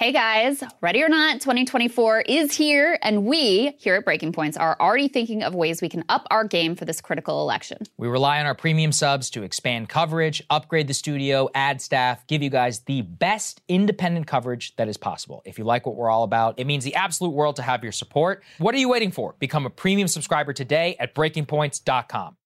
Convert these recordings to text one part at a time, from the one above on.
Hey guys, ready or not, 2024 is here, and we here at Breaking Points are already thinking of ways we can up our game for this critical election. We rely on our premium subs to expand coverage, upgrade the studio, add staff, give you guys the best independent coverage that is possible. If you like what we're all about, it means the absolute world to have your support. What are you waiting for? Become a premium subscriber today at breakingpoints.com.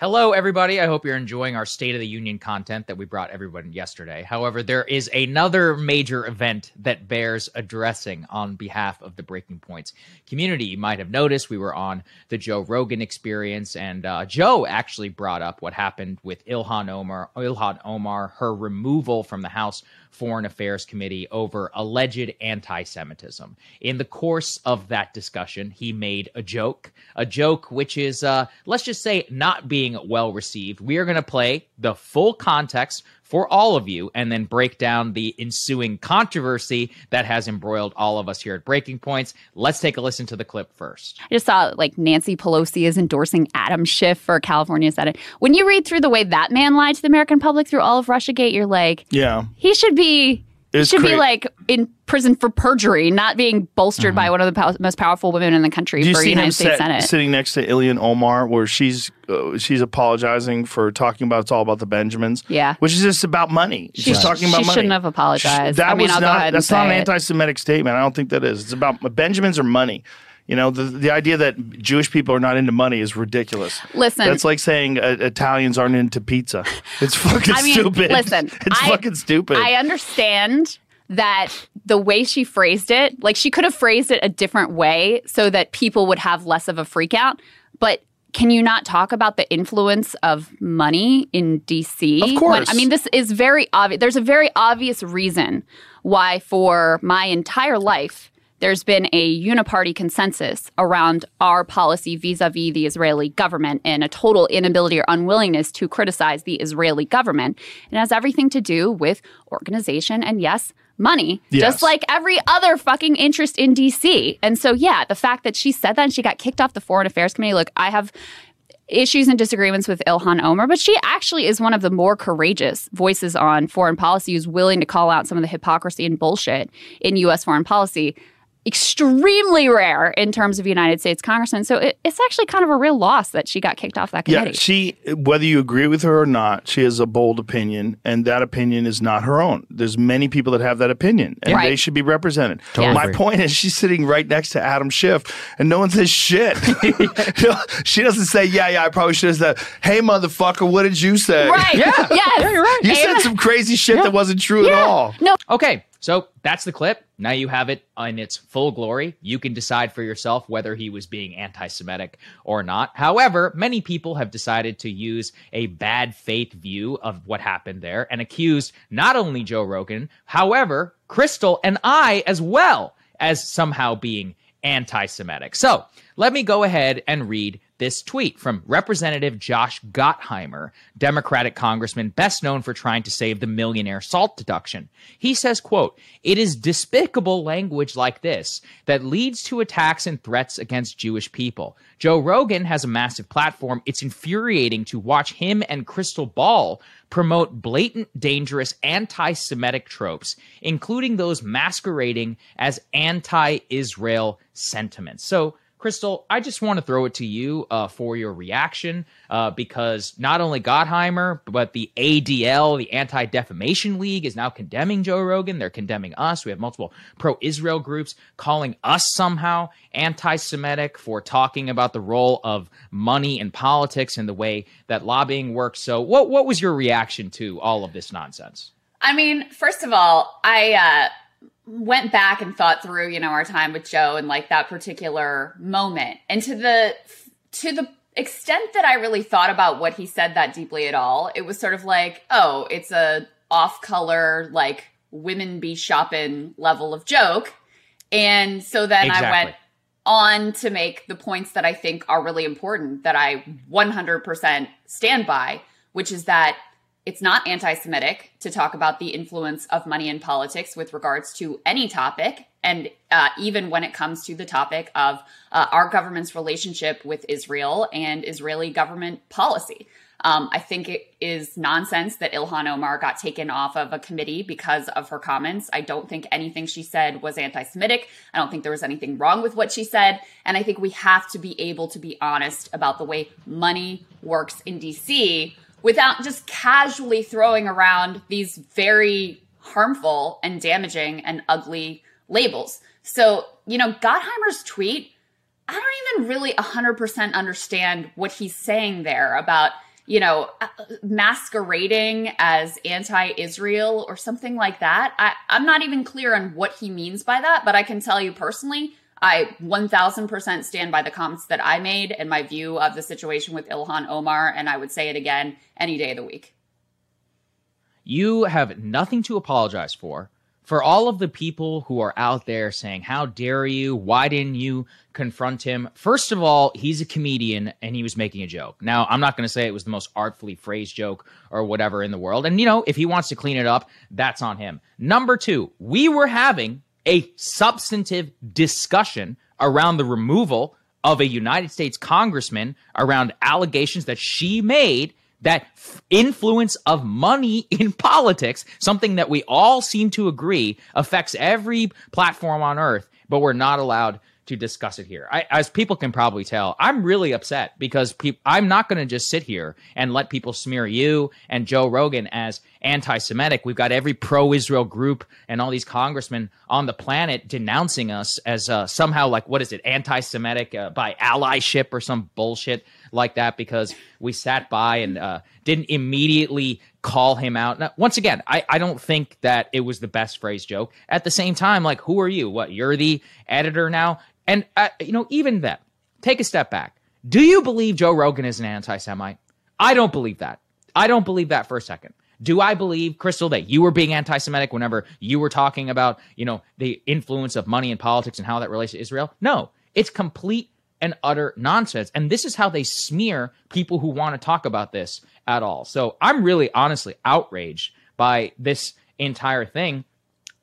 Hello, everybody. I hope you're enjoying our State of the Union content that we brought everyone yesterday. However, there is another major event that bears addressing on behalf of the Breaking Points community. You might have noticed we were on the Joe Rogan experience, and uh, Joe actually brought up what happened with Ilhan Omar, Ilhan Omar, her removal from the House Foreign Affairs Committee over alleged anti Semitism. In the course of that discussion, he made a joke, a joke which is, uh, let's just say, not being well received. We are going to play the full context for all of you and then break down the ensuing controversy that has embroiled all of us here at Breaking Points. Let's take a listen to the clip first. I just saw like Nancy Pelosi is endorsing Adam Schiff for California Senate. When you read through the way that man lied to the American public through all of Russiagate, you're like, Yeah. he should be. It's should be like in prison for perjury, not being bolstered by one of the pow- most powerful women in the country Do you for see United him States Senate. sitting next to Ilhan Omar, where she's uh, she's apologizing for talking about it's all about the Benjamins? Yeah. which is just about money. She She's sh- talking about she money. shouldn't have apologized. That I mean, was I'll go not. that's not an it. anti-Semitic statement. I don't think that is. It's about Benjamins or money. You know, the the idea that Jewish people are not into money is ridiculous. Listen. that's like saying uh, Italians aren't into pizza. It's fucking I mean, stupid. listen, it's I- fucking stupid. I understand that the way she phrased it, like she could have phrased it a different way so that people would have less of a freak out. But can you not talk about the influence of money in DC? Of When- course. I mean, this is very obvious. There's a very obvious reason why, for my entire life, there's been a uniparty consensus around our policy vis a vis the Israeli government and a total inability or unwillingness to criticize the Israeli government. It has everything to do with organization and, yes, money, Yes. just like every other fucking interest in DC. And so, yeah, the fact that she said that and she got kicked off the Foreign Affairs Committee, look, I have issues and disagreements with Ilhan Omar, but she actually is one of the more courageous voices on foreign policy who's willing to call out some of the hypocrisy and bullshit in U.S. foreign policy. Extremely rare in terms of United States congressmen. So it, it's actually kind of a real loss that she got kicked off that committee. Yeah, she whether you agree with her or not, she has a bold opinion, and that opinion is not her own. There's many people that have that opinion, and Right. they should be represented. Totally My point is, she's sitting right next to Adam Schiff, and no one says shit. She doesn't say, "Yeah, yeah, I probably should have said." Hey, motherfucker, what did you say? Right. Yeah. Yes. Yeah, you're right. You And- said some crazy shit that wasn't true at all. No, Okay, so that's the clip. Now you have it in its full glory. You can decide for yourself whether he was being anti Semitic or not. However, many people have decided to use a bad faith view of what happened there and accused not only Joe Rogan, however, Krystal and I as well as somehow being anti Semitic. So let me go ahead and read this tweet from Representative Josh Gottheimer, Democratic congressman best known for trying to save the millionaire salt deduction. He says, quote, "It is despicable language like this that leads to attacks and threats against Jewish people. Joe Rogan has a massive platform. It's infuriating to watch him and Krystal Ball promote blatant, dangerous anti Semitic tropes, including those masquerading as anti Israel sentiments. So, Krystal, I just want to throw it to you uh, for your reaction uh, because not only Gottheimer, but the ADL, the Anti Defamation League, is now condemning Joe Rogan. They're condemning us. We have multiple pro Israel groups calling us somehow anti Semitic for talking about the role of money in politics and the way that lobbying works. So, what, what was your reaction to all of this nonsense? I mean, first of all, I. Uh went back and thought through, you know, our time with Joe and like that particular moment. And to the to the extent that I really thought about what he said that deeply at all, it was sort of like, oh, it's a off color like women be shopping level of joke. And so then exactly. I went on to make the points that I think are really important that I 100% stand by, which is that it's not anti Semitic to talk about the influence of money in politics with regards to any topic. And uh, even when it comes to the topic of uh, our government's relationship with Israel and Israeli government policy. Um, I think it is nonsense that Ilhan Omar got taken off of a committee because of her comments. I don't think anything she said was anti Semitic. I don't think there was anything wrong with what she said. And I think we have to be able to be honest about the way money works in DC without just casually throwing around these very harmful and damaging and ugly labels. So, you know, Gottheimer's tweet, I don't even really 100% understand what he's saying there about, you know, uh, masquerading as anti Israel or something like that. I, I'm not even clear on what he means by that, but I can tell you personally, I 1000% stand by the comments that I made and my view of the situation with Ilhan Omar. And I would say it again any day of the week. You have nothing to apologize for. For all of the people who are out there saying, How dare you? Why didn't you confront him? First of all, he's a comedian and he was making a joke. Now, I'm not going to say it was the most artfully phrased joke or whatever in the world. And, you know, if he wants to clean it up, that's on him. Number two, we were having a substantive discussion around the removal of a United States congressman around allegations that she made that influence of money in politics, something that we all seem to agree affects every platform on earth, but we're not allowed to discuss it here. I, as people can probably tell, I'm really upset because pe- I'm not going to just sit here and let people smear you and Joe Rogan as anti-Semitic. We've got every pro-Israel group and all these congressmen on the planet denouncing us as uh, somehow like what is it, anti-Semitic uh, by allyship or some bullshit like that because we sat by and uh, didn't immediately call him out. Now, once again, I, I don't think that it was the best phrase joke. At the same time, like, who are you? What, you're the editor now? And, uh, you know, even then, take a step back. Do you believe Joe Rogan is an anti Semite? I don't believe that. I don't believe that for a second. Do I believe, Krystal, that you were being anti Semitic whenever you were talking about, you know, the influence of money in politics and how that relates to Israel? No. It's complete and utter nonsense. And this is how they smear people who want to talk about this at all. So I'm really honestly outraged by this entire thing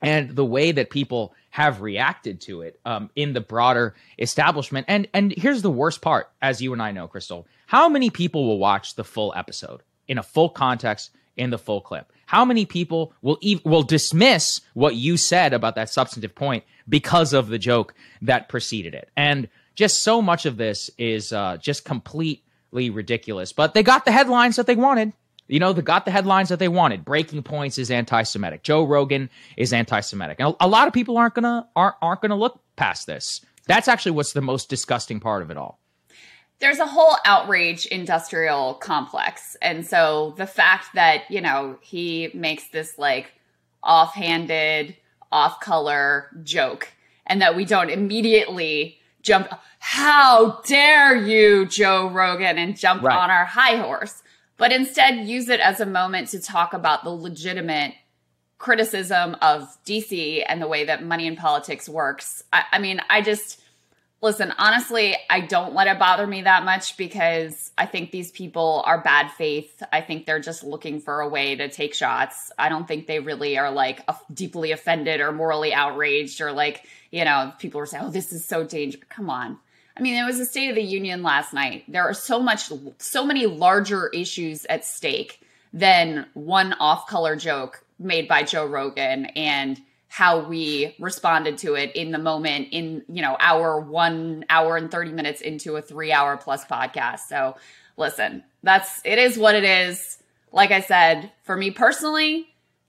and the way that people have reacted to it um, in the broader establishment. And and here's the worst part, as you and I know, Krystal. how many people will watch the full episode in a full context in the full clip? How many people will ev- will dismiss what you said about that substantive point because of the joke that preceded it? And just so much of this is uh, just completely ridiculous. But they got the headlines that they wanted. You know, they got the headlines that they wanted. Breaking Points is anti-Semitic. Joe Rogan is anti-Semitic. And a lot of people aren't gonna aren't aren't gonna look past this. That's actually what's the most disgusting part of it all. There's a whole outrage industrial complex. And so the fact that, you know, he makes this like offhanded, off color joke and that we don't immediately jump, how dare you, Joe Rogan, and jump right. on our high horse but instead use it as a moment to talk about the legitimate criticism of DC and the way that money in politics works. I, I mean, I just, Listen, honestly, I don't let it bother me that much because I think these people are bad faith. I think they're just looking for a way to take shots. I don't think they really are like deeply offended or morally outraged or like, you know, people are saying, oh, this is so dangerous. Come on. I mean, it was a State of the Union last night. There are so much, so many larger issues at stake than one off color joke made by Joe Rogan and how we responded to it in the moment in you know our one hour and 30 minutes into a three hour plus podcast so listen that's it is what it is like i said for me personally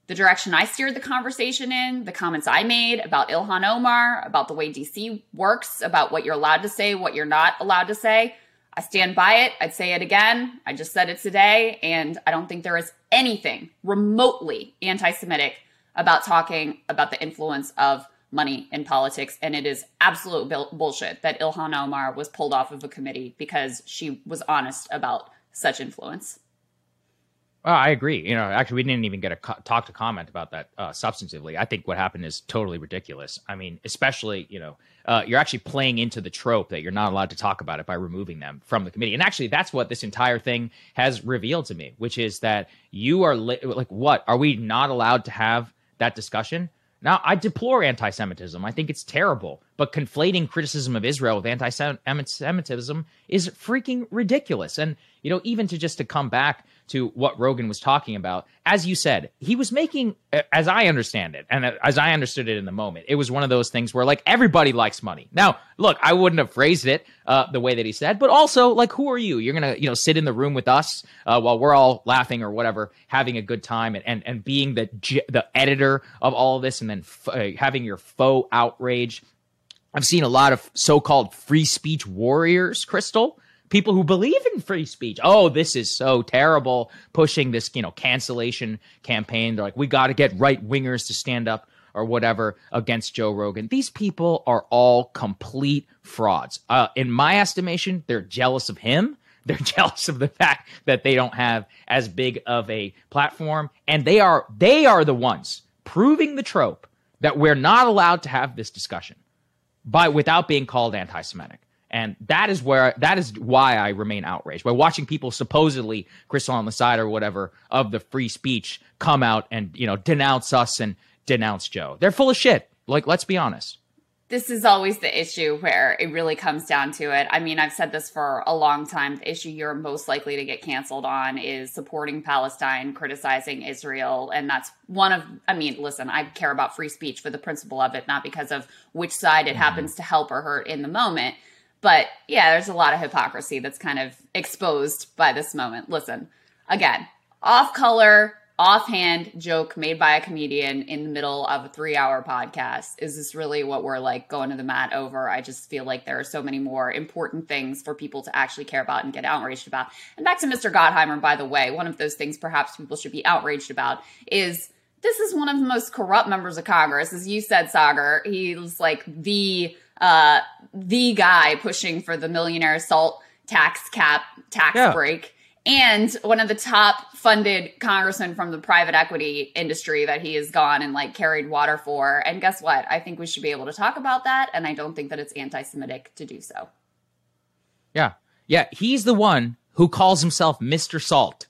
the direction i steered the conversation in the comments i made about ilhan omar about the way dc works about what you're allowed to say what you're not allowed to say i stand by it i'd say it again i just said it today and i don't think there is anything remotely anti-semitic about talking about the influence of money in politics. And it is absolute bullshit that Ilhan Omar was pulled off of a committee because she was honest about such influence. Well, I agree. You know, actually, we didn't even get a co- talk to comment about that uh, substantively. I think what happened is totally ridiculous. I mean, especially, you know, uh, you're actually playing into the trope that you're not allowed to talk about it by removing them from the committee. And actually, that's what this entire thing has revealed to me, which is that you are li- like, what? Are we not allowed to have that discussion. Now, I deplore anti Semitism. I think it's terrible. But conflating criticism of Israel with anti Semitism is freaking ridiculous. And, you know, even to just to come back to what Rogan was talking about. As you said, he was making, as I understand it, and as I understood it in the moment, it was one of those things where like everybody likes money. Now, look, I wouldn't have phrased it uh, the way that he said, but also like, who are you? You're gonna, you know, sit in the room with us uh, while we're all laughing or whatever, having a good time, and and, and being the the editor of all of this, and then f- uh, having your faux outrage. I've seen a lot of so-called free speech warriors, Krystal, people who believe in free speech. Oh, this is so terrible, pushing this, you know, cancellation campaign. They're like, we got to get right wingers to stand up or whatever against Joe Rogan. These people are all complete frauds. Uh, in my estimation, they're jealous of him. They're jealous of the fact that they don't have as big of a platform, and they are they are the ones proving the trope that we're not allowed to have this discussion by without being called anti-Semitic. And that is where that is why I remain outraged by watching people supposedly Krystal on the side or whatever of the free speech come out and you know denounce us and denounce Joe. They're full of shit. Like let's be honest. This is always the issue where it really comes down to it. I mean, I've said this for a long time. The issue you're most likely to get canceled on is supporting Palestine, criticizing Israel. And that's one of, I mean, listen, I care about free speech for the principle of it, not because of which side it mm-hmm. happens to help or hurt in the moment. But yeah, there's a lot of hypocrisy that's kind of exposed by this moment. Listen, again, off color, offhand joke made by a comedian in the middle of a three hour podcast. Is this really what we're like going to the mat over? I just feel like there are so many more important things for people to actually care about and get outraged about. And back to Mr. Gottheimer, by the way, one of those things perhaps people should be outraged about is this is one of the most corrupt members of Congress. As you said, Saagar, he's like the uh, the guy pushing for the millionaire SALT tax cap tax yeah. break and one of the top funded congressmen from the private equity industry that he has gone and like carried water for. And guess what? I think we should be able to talk about that. And I don't think that it's anti Semitic to do so. Yeah. Yeah. He's the one who calls himself Mr. Salt.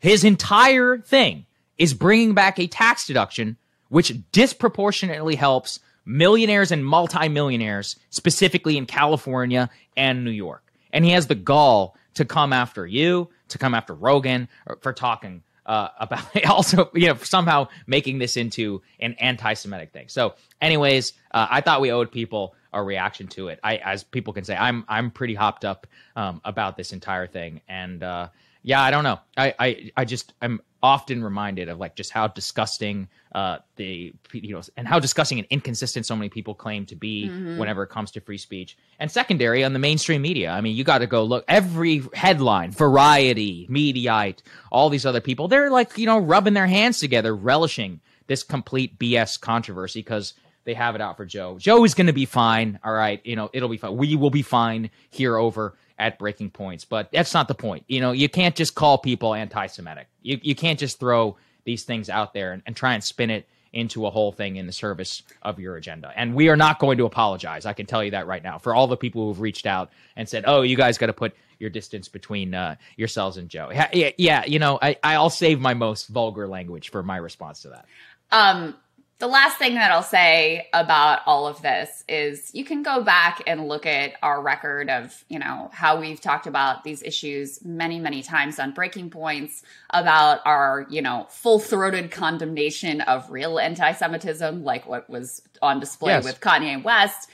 His entire thing is bringing back a tax deduction which disproportionately helps millionaires and multimillionaires, specifically in California and New York. And he has the gall to come after you, to come after Rogan for talking uh, about also, you know, somehow making this into an anti-Semitic thing. So, anyways, uh, I thought we owed people a reaction to it. I, as people can say, I'm I'm pretty hopped up um, about this entire thing, and uh, yeah, I don't know. I, I I just I'm often reminded of like just how disgusting uh, the you know and how disgusting and inconsistent so many people claim to be mm-hmm. whenever it comes to free speech. And secondary on the mainstream media i mean you got to go look every headline variety mediaite all these other people they're like you know rubbing their hands together relishing this complete bs controversy because they have it out for joe. Joe is going to be fine all right? You know it'll be fine we will be fine here over at breaking points but that's not the point you know you can't just call people anti-semitic you, you can't just throw these things out there and, and try and spin it into a whole thing in the service of your agenda. And we are not going to apologize. I can tell you that right now for all the people who've reached out and said, "Oh, you guys got to put your distance between uh, yourselves and Joe." Yeah, yeah, you know, I I'll save my most vulgar language for my response to that. Um, the last thing that I'll say about all of this is you can go back and look at our record of, you know, how we've talked about these issues many, many times on breaking points about our, you know, full throated condemnation of real anti Semitism, like what was on display Yes. with Kanye West.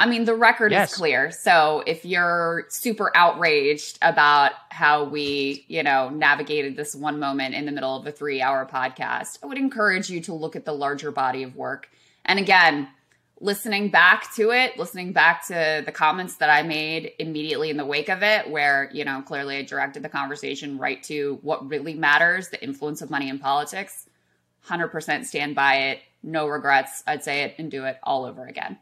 I mean, the record Yes. is clear. So if you're super outraged about how we, you know, navigated this one moment in the middle of a three hour podcast, I would encourage you to look at the larger body of work. And again, listening back to it, listening back to the comments that I made immediately in the wake of it, where, you know, clearly I directed the conversation right to what really matters the influence of money in politics. 100% stand by it. No regrets. I'd say it and do it all over again.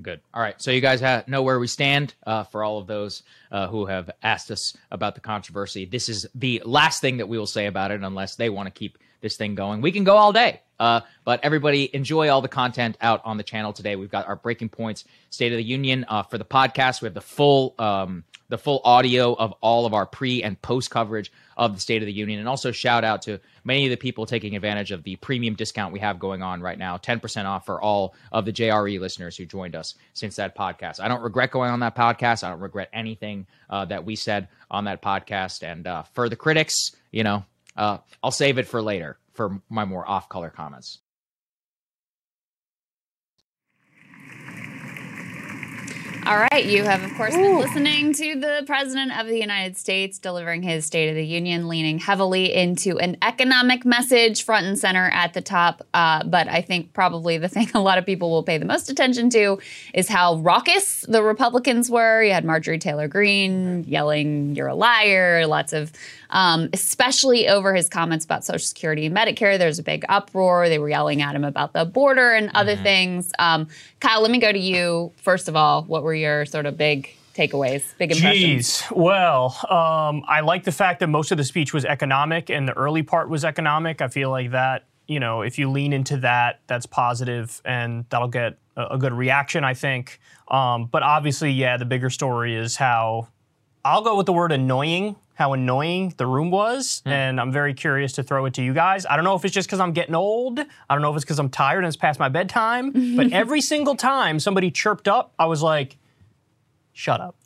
Good. All right. So you guys ha- know where we stand. Uh, for all of those uh, who have asked us about the controversy, this is the last thing that we will say about it, unless they want to keep this thing going. We can go all day. Uh, but everybody, enjoy all the content out on the channel today. We've got our breaking points, State of the Union uh, for the podcast. We have the full um, the full audio of all of our pre and post coverage of the State of the Union, and also shout out to many of the people taking advantage of the premium discount we have going on right now 10% off for all of the JRE listeners who joined us since that podcast. I don't regret going on that podcast. I don't regret anything uh, that we said on that podcast. And uh, for the critics, you know, uh, I'll save it for later for my more off color comments. All right, you have, of course, been listening to the President of the United States delivering his State of the Union, leaning heavily into an economic message front and center at the top. Uh, but I think probably the thing a lot of people will pay the most attention to is how raucous the Republicans were. You had Marjorie Taylor Greene yelling, You're a liar, lots of, um, especially over his comments about Social Security and Medicare. There's a big uproar. They were yelling at him about the border and other things. Um, Kyle, let me go to you. First of all, what were your sort of big takeaways, big impressions? Jeez. Well, um, I like the fact that most of the speech was economic and the early part was economic. I feel like that, you know, if you lean into that, that's positive and that'll get a, a good reaction, I think. Um, but obviously, yeah, the bigger story is how I'll go with the word annoying, how annoying the room was. And I'm very curious to throw it to you guys. I don't know if it's just because I'm getting old. I don't know if it's because I'm tired and it's past my bedtime. but every single time somebody chirped up, I was like, shut up.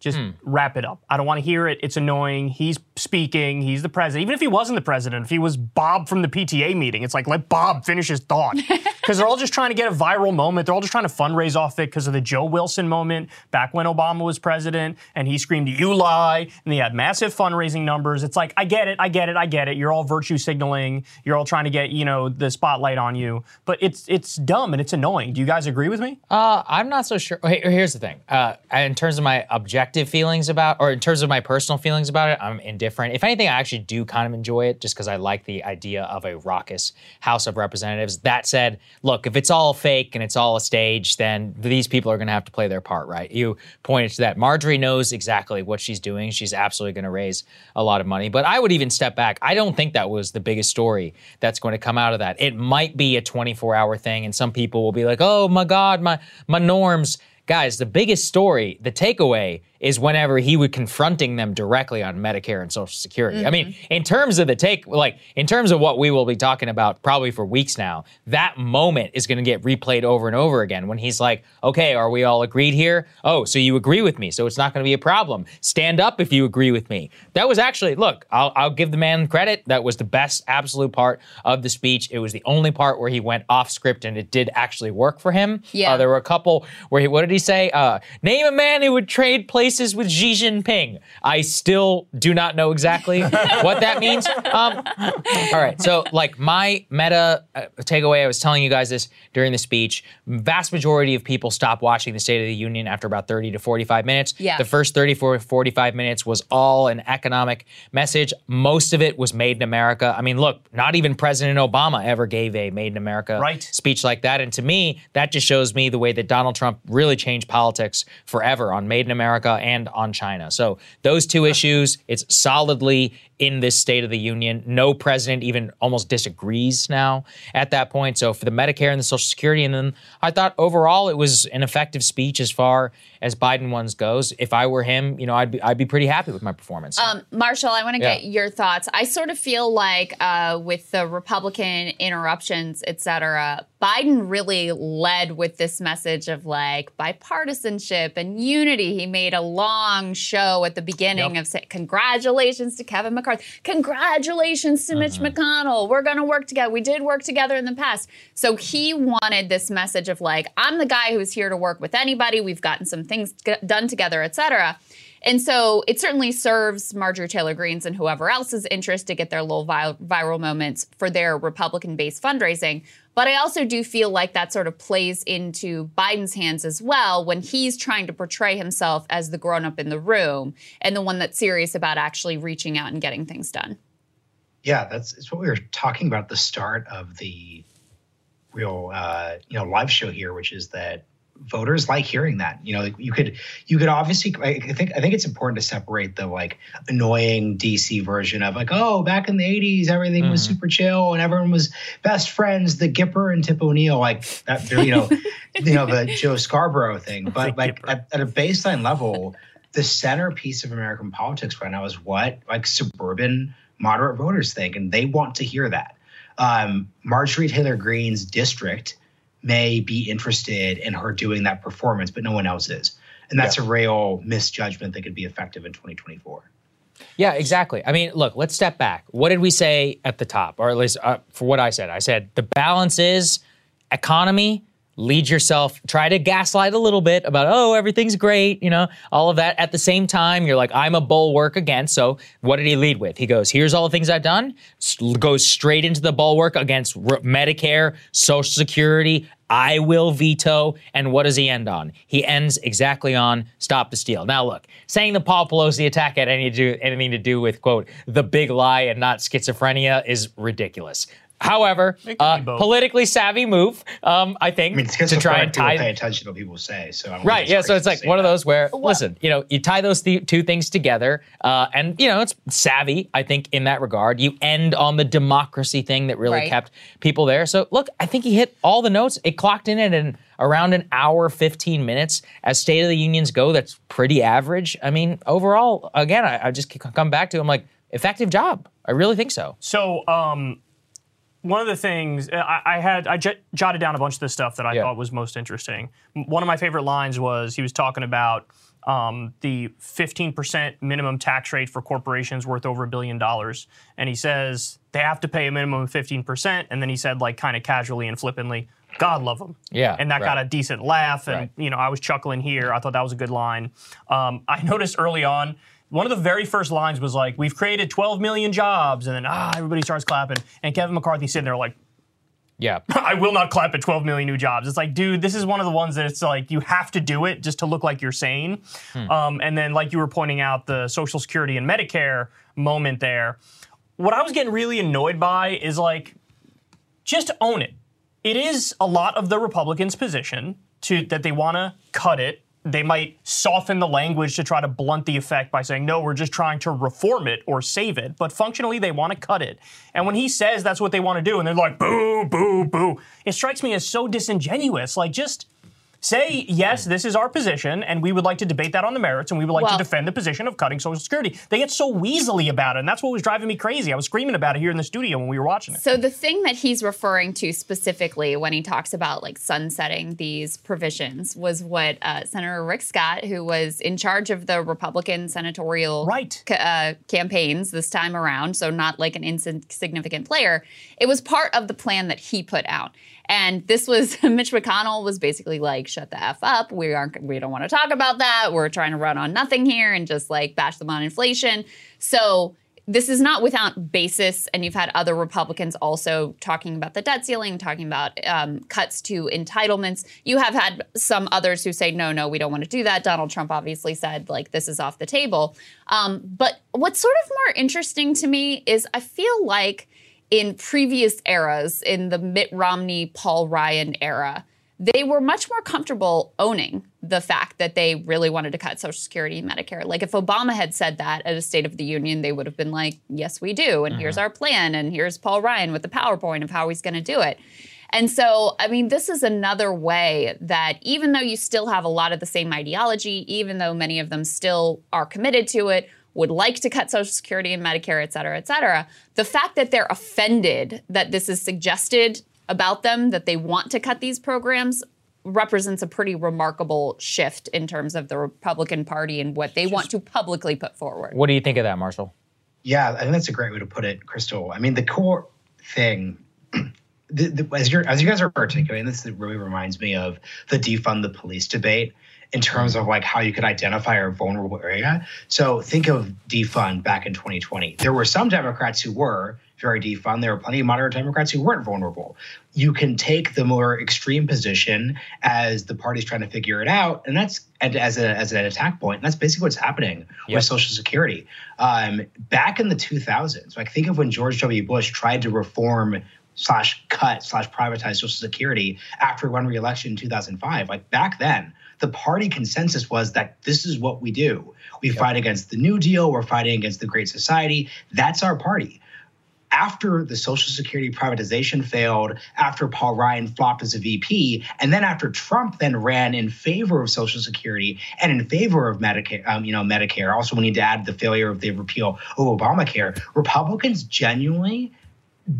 Just wrap it up. I don't want to hear it. It's annoying. He's speaking. He's the president. Even if he wasn't the president, if he was Bob from the PTA meeting, it's like, let Bob finish his thought. Because they're all just trying to get a viral moment. They're all just trying to fundraise off it because of the Joe Wilson moment back when Obama was president and he screamed, You lie. And they had massive fundraising numbers. It's like, I get it. I get it. I get it. You're all virtue signaling. You're all trying to get, you know, the spotlight on you. But it's it's dumb and it's annoying. Do you guys agree with me? Uh, I'm not so sure. Hey, here's the thing. Uh, in terms of my objective feelings about, or in terms of my personal feelings about it, I'm indifferent. If anything, I actually do kind of enjoy it just because I like the idea of a raucous House of Representatives. That said, look, if it's all fake and it's all a stage, then these people are going to have to play their part, right? You pointed to that. Marjorie knows exactly what she's doing. She's absolutely going to raise a lot of money. But I would even step back. I don't think that was the biggest story that's going to come out of that. It might be a 24 hour thing, and some people will be like, oh my God, my, my norms. Guys, the biggest story, the takeaway is whenever he was confronting them directly on Medicare and Social Security. I mean, in terms of the take, like in terms of what we will be talking about probably for weeks now, that moment is going to get replayed over and over again when he's like, okay, are we all agreed here? Oh, so you agree with me, so it's not going to be a problem. Stand up if you agree with me. That was actually, look, I'll, I'll give the man credit. That was the best absolute part of the speech. It was the only part where he went off script and it did actually work for him. Yeah. Uh, there were a couple where he, what did he say? Uh, name a man who would trade places with Xi Jinping. I still do not know exactly what that means. Um, all right. So, like, my meta uh, takeaway, I was telling you guys this during the speech. Vast majority of people stop watching the State of the Union after about 30 to 45 minutes. Yeah. The first 30 to 45 minutes was all an economic message. Most of it was made in America. I mean, look, not even President Obama ever gave a made in America Right. speech like that. And to me, that just shows me the way that Donald Trump really changed politics forever on Made in America and on China. So those two issues, it's solidly in this State of the Union. No president even almost disagrees now at that point. So for the Medicare and the Social Security, and then I thought overall it was an effective speech as far as Biden ones goes. If I were him, you know, I'd be I'd be pretty happy with my performance. Um, Marshall, I want to Yeah. get your thoughts. I sort of feel like uh, with the Republican interruptions, et cetera, Biden really led with this message of like bipartisanship and unity. He made a long show at the beginning Yep. of say, congratulations to Kevin McCarthy, congratulations to Mitch Mm-hmm. McConnell. We're going to work together. We did work together in the past. So he wanted this message of like, I'm the guy who's here to work with anybody. We've gotten some things g- done together, et cetera. And so it certainly serves Marjorie Taylor Greene's and whoever else's interest to get their little vi- viral moments for their Republican based fundraising. But I also do feel like that sort of plays into Biden's hands as well when he's trying to portray himself as the grown up in the room and the one that's serious about actually reaching out and getting things done. Yeah, that's it's what we were talking about at the start of the real uh, you know live show here, which is that voters like hearing that. You know, like, you could you could obviously I think I think it's important to separate the like annoying DC version of like oh back in the '80s everything was super chill and everyone was best friends, the Gipper and Tip O'Neill like that you know you know the Joe Scarborough thing, but like at, at a baseline level. The centerpiece of American politics right now is what like suburban moderate voters think, and they want to hear that. Um, Marjorie Taylor Greene's district may be interested in her doing that performance, but no one else is. And that's a real misjudgment that could be effective in 2024. Yeah, exactly. I mean, look, let's step back. What did we say at the top, or at least uh, for what I said? I said the balance is economy. Lead yourself, try to gaslight a little bit about, oh, everything's great, you know, all of that. At the same time, you're like, I'm a bulwark against. So, what did he lead with? He goes, here's all the things I've done, goes straight into the bulwark against Medicare, Social Security, I will veto. And what does he end on? He ends exactly on stop the steal. Now, look, saying the Paul Pelosi attack had any do, anything to do with, quote, the big lie and not schizophrenia is ridiculous. However, uh, politically savvy move, um, I think, I mean, it's to try and people tie pay attention to what people say. So I'm Right. Yeah. So it's like one of those where, listen, you know, you tie those th- two things together, uh, and you know, it's savvy. I think in that regard, you end on the democracy thing that really Right. kept people there. So look, I think he hit all the notes. It clocked in at an around an hour, fifteen minutes. As State of the Unions go, that's pretty average. I mean, overall, again, I, I just come back to. I'm like, effective job. I really think so. So, um, one of the things uh, I, I had, I j- jotted down a bunch of the stuff that I Yeah. thought was most interesting. One of my favorite lines was he was talking about um, the 15% minimum tax rate for corporations worth over a billion dollars. And he says they have to pay a minimum of 15%. And then he said, like, kind of casually and flippantly, God love them. Yeah, And that got a decent laugh. And, Right. you know, I was chuckling here. I thought that was a good line. Um, I noticed early on, one of the very first lines was like, "We've created 12 million jobs," and then ah, everybody starts clapping, and Kevin McCarthy sitting there like, Yeah. "I will not clap at 12 million new jobs." It's like, dude, this is one of the ones that it's like you have to do it just to look like you're sane. Um, and then, like you were pointing out, the Social Security and Medicare moment there. What I was getting really annoyed by is like, just own it. It is a lot of the Republicans' position to that they want to cut it. They might soften the language to try to blunt the effect by saying, no, we're just trying to reform it or save it. But functionally, they want to cut it. And when he says that's what they want to do, and they're like, boo, boo, boo, it strikes me as so disingenuous. Like, just say, yes, this is our position, and we would like to debate that on the merits, and we would like Well- to defend the position of cutting Social Security. They get so weaselly about it, and that's what was driving me crazy. I was screaming about it here in the studio when we were watching it. So the thing that he's referring to specifically when he talks about like sunsetting these provisions was what uh, Senator Rick Scott, who was in charge of the Republican senatorial Right. ca- uh, campaigns this time around, so not like an insignificant player. It was part of the plan that he put out. And this was Mitch McConnell was basically like, "Shut the f up. We aren't. We don't want to talk about that. We're trying to run on nothing here and just like bash them on inflation." So this is not without basis, and you've had other Republicans also talking about the debt ceiling, talking about um, cuts to entitlements. You have had some others who say, no, no, we don't want to do that. Donald Trump obviously said, like, this is off the table. Um, but what's sort of more interesting to me is I feel like in previous eras, in the Mitt Romney, Paul Ryan era, they were much more comfortable owning the fact that they really wanted to cut Social Security and Medicare. Like if Obama had said that at a State of the Union, they would have been like, yes, we do. And here's mm-hmm. our plan. And here's Paul Ryan with the PowerPoint of how he's going to do it. And so, I mean, this is another way that even though you still have a lot of the same ideology, even though many of them still are committed to it, would like to cut Social Security and Medicare, et cetera, et cetera, the fact that they're offended that this is suggested about them, that they want to cut these programs, represents a pretty remarkable shift in terms of the Republican Party and what they want to publicly put forward. What do you think of that, Marshall? Yeah, I think that's a great way to put it, Krystal. I mean, the core thing, the, the, as you as you guys are articulating, this really reminds me of the defund the police debate in terms of like how you could identify a vulnerable area. So think of defund back in 2020. There were some Democrats who were very defund. There were plenty of moderate Democrats who weren't vulnerable. You can take the more extreme position as the party's trying to figure it out, and that's and as a as an attack point. And that's basically what's happening Yep. with Social Security. Um, back in the 2000s, like think of when George W. Bush tried to reform slash cut slash privatize Social Security after one re-election in 2005. Like back then, the party consensus was that this is what we do. We fight against the New Deal. We're fighting against the Great Society. That's our party after the Social Security privatization failed, after Paul Ryan flopped as a VP, and then after Trump then ran in favor of Social Security and in favor of Medicare, um, you know, Medicare. Also, we need to add the failure of the repeal of Obamacare. Republicans genuinely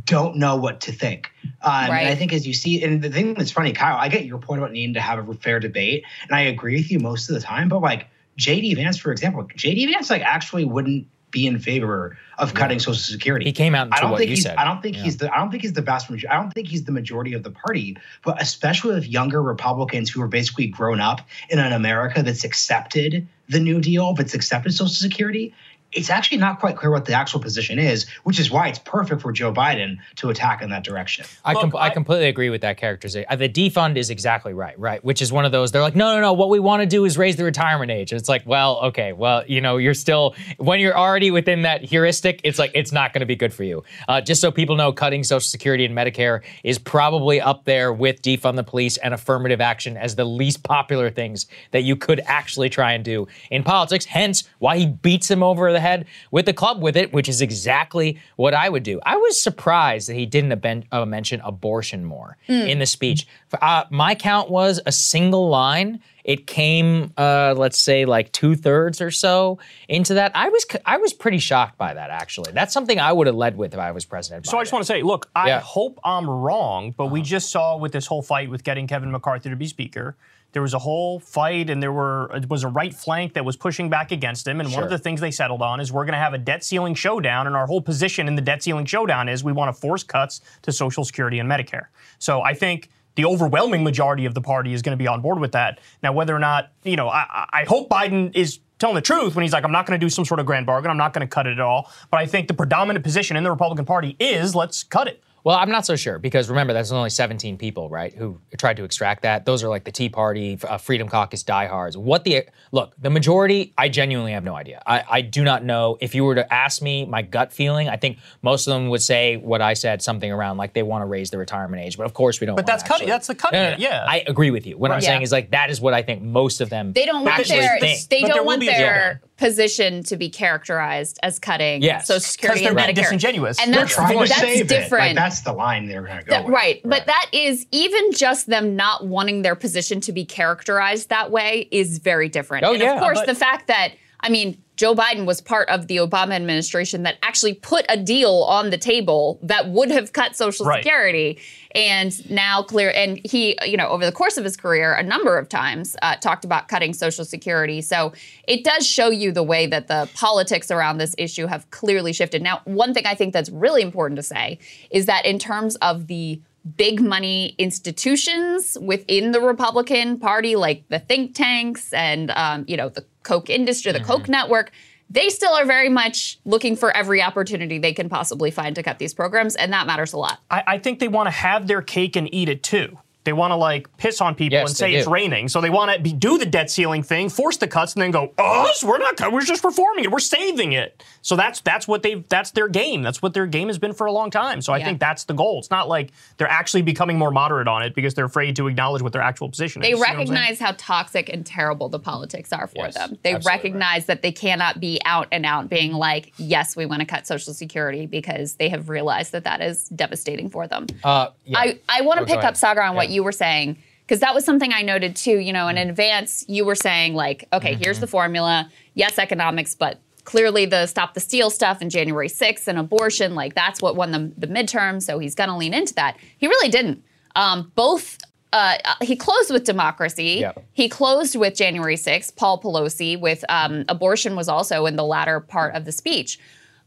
don't know what to think. Um, Right. And I think as you see, and the thing that's funny, Kyle, I get your point about needing to have a fair debate, and I agree with you most of the time. But like JD Vance, for example, JD Vance like actually wouldn't be in favor of cutting Social Security. He came out and I don't what think you he's, said. I don't think Yeah. he's the. I don't think he's the vast majority. I don't think he's the majority of the party. But especially with younger Republicans who are basically grown up in an America that's accepted the New Deal, but's accepted Social Security. It's actually not quite clear what the actual position is, which is why it's perfect for Joe Biden to attack in that direction. I, com- Look, I, I- completely agree with that characterization. Uh, The defund is exactly right, right? Which is one of those. They're like, no, no, no. What we want to do is raise the retirement age. And it's like, well, okay, well, you know, you're still when you're already within that heuristic. It's like it's not going to be good for you. Uh, just so people know, cutting Social Security and Medicare is probably up there with defund the police and affirmative action as the least popular things that you could actually try and do in politics. Hence, why he beats him over the head with the club with it, which is exactly what I would do. I was surprised that he didn't aben- uh, mention abortion more in the speech. Uh, my count was a single line. It came, uh, let's say, like two thirds or so into that. I was, I was pretty shocked by that. Actually, that's something I would have led with if I was president. So I just want to say, look, I Yeah. Uh-huh. hope I'm wrong, but we just saw with this whole fight with getting Kevin McCarthy to be speaker, there was a whole fight, and there were it was a right flank that was pushing back against him. And one of the things they settled on is we're going to have a debt ceiling showdown, and our whole position in the debt ceiling showdown is we want to force cuts to Social Security and Medicare. So I think. The overwhelming majority of the party is going to be on board with that. Now, whether or not, you know, I, I- I hope Biden is telling the truth when he's like, I'm not going to do some sort of grand bargain. I'm not going to cut it at all. But I think the predominant position in the Republican Party is let's cut it. Well, I'm not so sure because remember, that's only 17 people, right, who tried to extract that. Those are like the Tea Party, uh, Freedom Caucus diehards. What the look, the majority, I genuinely have no idea. I, I do not know. If you were to ask me my gut feeling, I think most of them would say what I said, something around like they want to raise the retirement age. But of course, we don't. But wanna that's cutting- that's the cutting No, no, no. yeah. I agree with you. What I'm Right. saying is like that is what I think most of them They don't want their think. they But don't want their position to be characterized as cutting Yes. Social Security they're and being Medicare. disingenuous. And They're that's, Trying to that's save it. Like, different. That's the line they're going to go That- with. right. But that is even just them not wanting their position to be characterized that way is very different. Oh, and yeah, of course, but- the fact that, I mean, Joe Biden was part of the Obama administration that actually put a deal on the table that would have cut Social Right. Security. And now clear, and he, you know, over the course of his career, a number of times uh, talked about cutting Social Security. So it does show you the way that the politics around this issue have clearly shifted. Now, one thing I think that's really important to say is that in terms of the big money institutions within the Republican Party, like the think tanks and um, you know the Koch industry, the Koch mm-hmm. network, they still are very much looking for every opportunity they can possibly find to cut these programs, and that matters a lot. I, I think they want to have their cake and eat it too. They They want to like piss on people Yes, and say it's do. raining. So they want to do the debt ceiling thing, force the cuts, and then go, us? We're not. We're just reforming it. We're saving it. So that's that's what they that's their game. That's what their game has been for a long time. So I Yeah. think that's the goal. It's not like they're actually becoming more moderate on it because they're afraid to acknowledge what their actual position They is. You know what I'm saying? recognize how toxic and terrible the politics are for Yes, them. They absolutely recognize that they cannot be out and out being like, yes, we want to cut Social Security because they have realized that that is devastating for them. Uh, yeah. I, I want to Oh, pick up. Saagar on what Yeah. You were saying because that was something I noted too. You know, in advance, you were saying like, okay, here's Mm-hmm. the formula. Yes, economics, but clearly the stop the steal stuff and January 6th and abortion, like that's what won the, the midterm. So he's going to lean into that. He really didn't. Um, both. Uh, he closed with democracy. He closed with January 6th. Paul Pelosi with um, abortion was also in the latter part of the speech.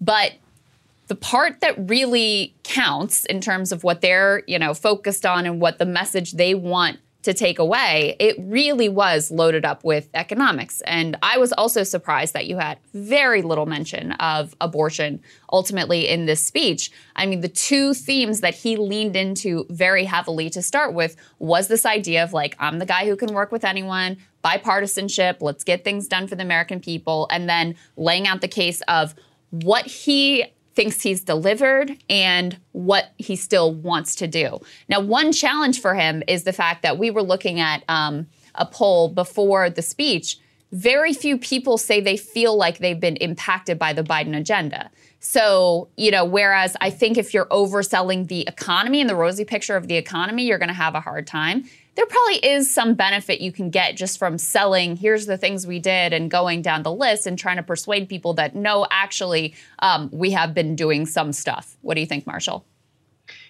But the part that really counts in terms of what they're you know focused on and what the message they want to take away it really was loaded up with economics. And i was also surprised that you had very little mention of abortion ultimately in this speech. I mean the two themes that he leaned into very heavily to start with was this idea of like i'm the guy who can work with anyone bipartisanship let's get things done for the american people and then laying out the case of what he thinks he's delivered and what he still wants to do. Now, one challenge for him is the fact that we were looking at um, a poll before the speech. Very few people say they feel like they've been impacted by the Biden agenda. So, you know, whereas I think if you're overselling the economy and the rosy picture of the economy, you're going to have a hard time. There probably is some benefit you can get just from selling, here's the things we did, and going down the list and trying to persuade people that no, actually, um, we have been doing some stuff. What do you think, Marshall?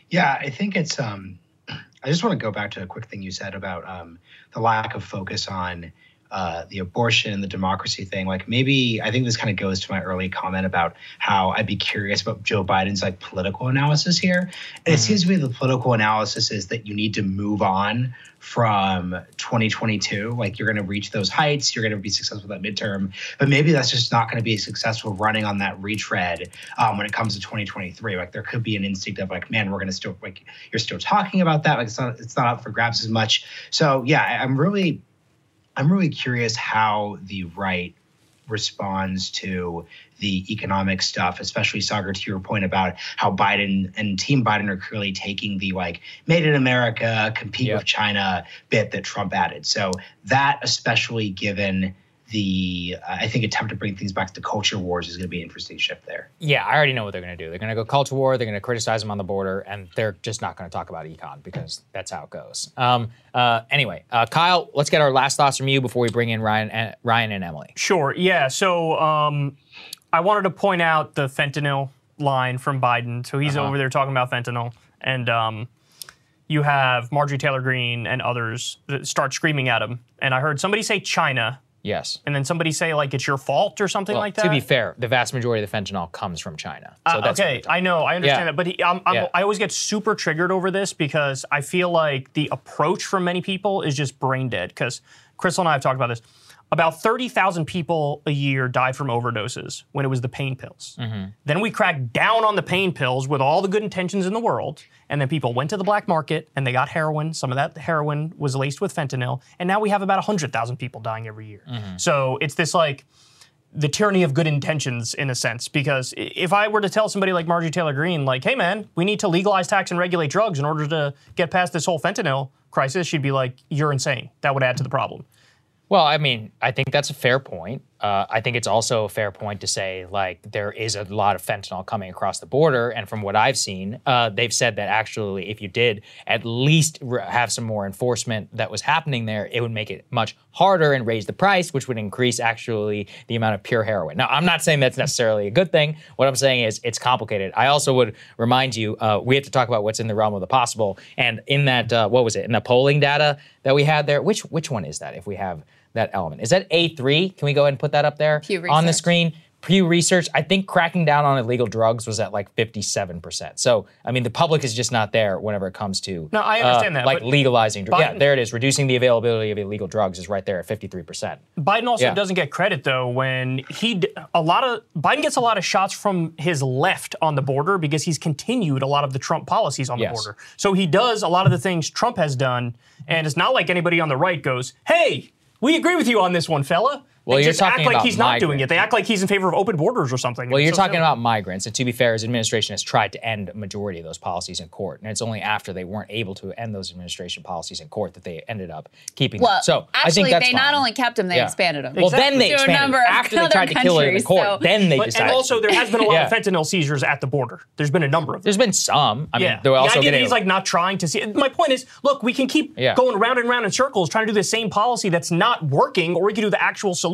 Yeah, I think it's. Um, I just want to go back to a quick thing you said about um, the lack of focus on uh, the abortion and the democracy thing. Like maybe I think this kind of goes to my early comment about how I'd be curious about Joe Biden's like political analysis here. And it seems to me the political analysis is that you need to move on from 2022. Like you're going to reach those heights, you're going to be successful that midterm, but maybe that's just not going to be successful running on that retread um, when it comes to 2023. Like there could be an instinct of like, man, we're going to still like you're still talking about that. Like it's not it's not up for grabs as much. So yeah, I'm really I'm really curious how the right responds to the economic stuff, especially Saagar, to your point about how Biden and Team Biden are clearly taking the like made in America, compete Yep. with China bit that Trump added. So that, especially given the, uh, I think, attempt to bring things back to culture wars is going to be an interesting shift there. Yeah, I already know what they're going to do. They're going to go culture war. They're going to criticize them on the border, and they're just not going to talk about econ because that's how it goes. Um, uh, anyway, uh, Kyle, let's get our last thoughts from you before we bring in Ryan and Ryan and Emily. Sure. Yeah. So um, I wanted to point out the fentanyl line from Biden. So he's over there talking about fentanyl, and um, you have Marjorie Taylor Greene and others that start screaming at him. And I heard somebody say China, Yes. and then somebody say like it's your fault or something Well, like that. To be fair, the vast majority of the fentanyl comes from China. So Uh, that's okay, I know, I understand Yeah. that, but he, I'm, I'm, Yeah. I always get super triggered over this because I feel like the approach from many people is just brain dead. Because Krystal and I have talked about this. About 30,000 people a year died from overdoses when it was the pain pills. Mm-hmm. Then we cracked down on the pain pills with all the good intentions in the world. And then people went to the black market and they got heroin. Some of that heroin was laced with fentanyl. And now we have about 100,000 people dying every year. Mm-hmm. So it's this like, the tyranny of good intentions in a sense because if i were to tell somebody like marjorie taylor greene like hey man we need to legalize tax and regulate drugs in order to get past this whole fentanyl crisis she'd be like you're insane that would add to the problem Well, I mean, I think that's a fair point. Uh, I think it's also a fair point to say, like, there is a lot of fentanyl coming across the border. And from what I've seen, uh, they've said that actually, if you did at least r- have some more enforcement that was happening there, it would make it much harder and raise the price, which would increase actually the amount of pure heroin. Now, I'm not saying that's necessarily a good thing. What I'm saying is it's complicated. I also would remind you, uh, we have to talk about what's in the realm of the possible. And in that, uh, what was it, in the polling data that we had there, which which one is that if we have that element? Is that A3? Can we go ahead and put that up there Pew on the screen? Pew Research, I think cracking down on illegal drugs was at like 57%. So, I mean, the public is just not there whenever it comes to No, I understand uh, that, like legalizing drugs. Yeah, there it is. Reducing the availability of illegal drugs is right there at 53%. Biden also Yeah. doesn't get credit though when he d- a lot of Biden gets a lot of shots from his left on the border because he's continued a lot of the Trump policies on the Yes. border. So he does a lot of the things Trump has done, and it's not like anybody on the right goes, "Hey, we agree with you on this one, fella." Well, they you're just talking act like about he's not doing migrants. it. They act like he's in favor of open borders or something. Well, It's you're so talking silly. about migrants, and to be fair, his administration has tried to end a majority of those policies in court, and it's only after they weren't able to end those administration policies in court that they ended up keeping Well, them. So I actually, think that's they not only kept them, they Yeah. expanded them. Well, then they To a expanded. number After they tried to kill it in the court, so- then they But, decided. and also, there has been a lot Yeah. of fentanyl seizures at the border. There's been a number of them. There's been some. I mean, yeah, they were the also idea that getting he's like not trying to see. My point is, look, we can keep Yeah. going round and round in circles trying to do the same policy that's not working, or we can do the actual solution.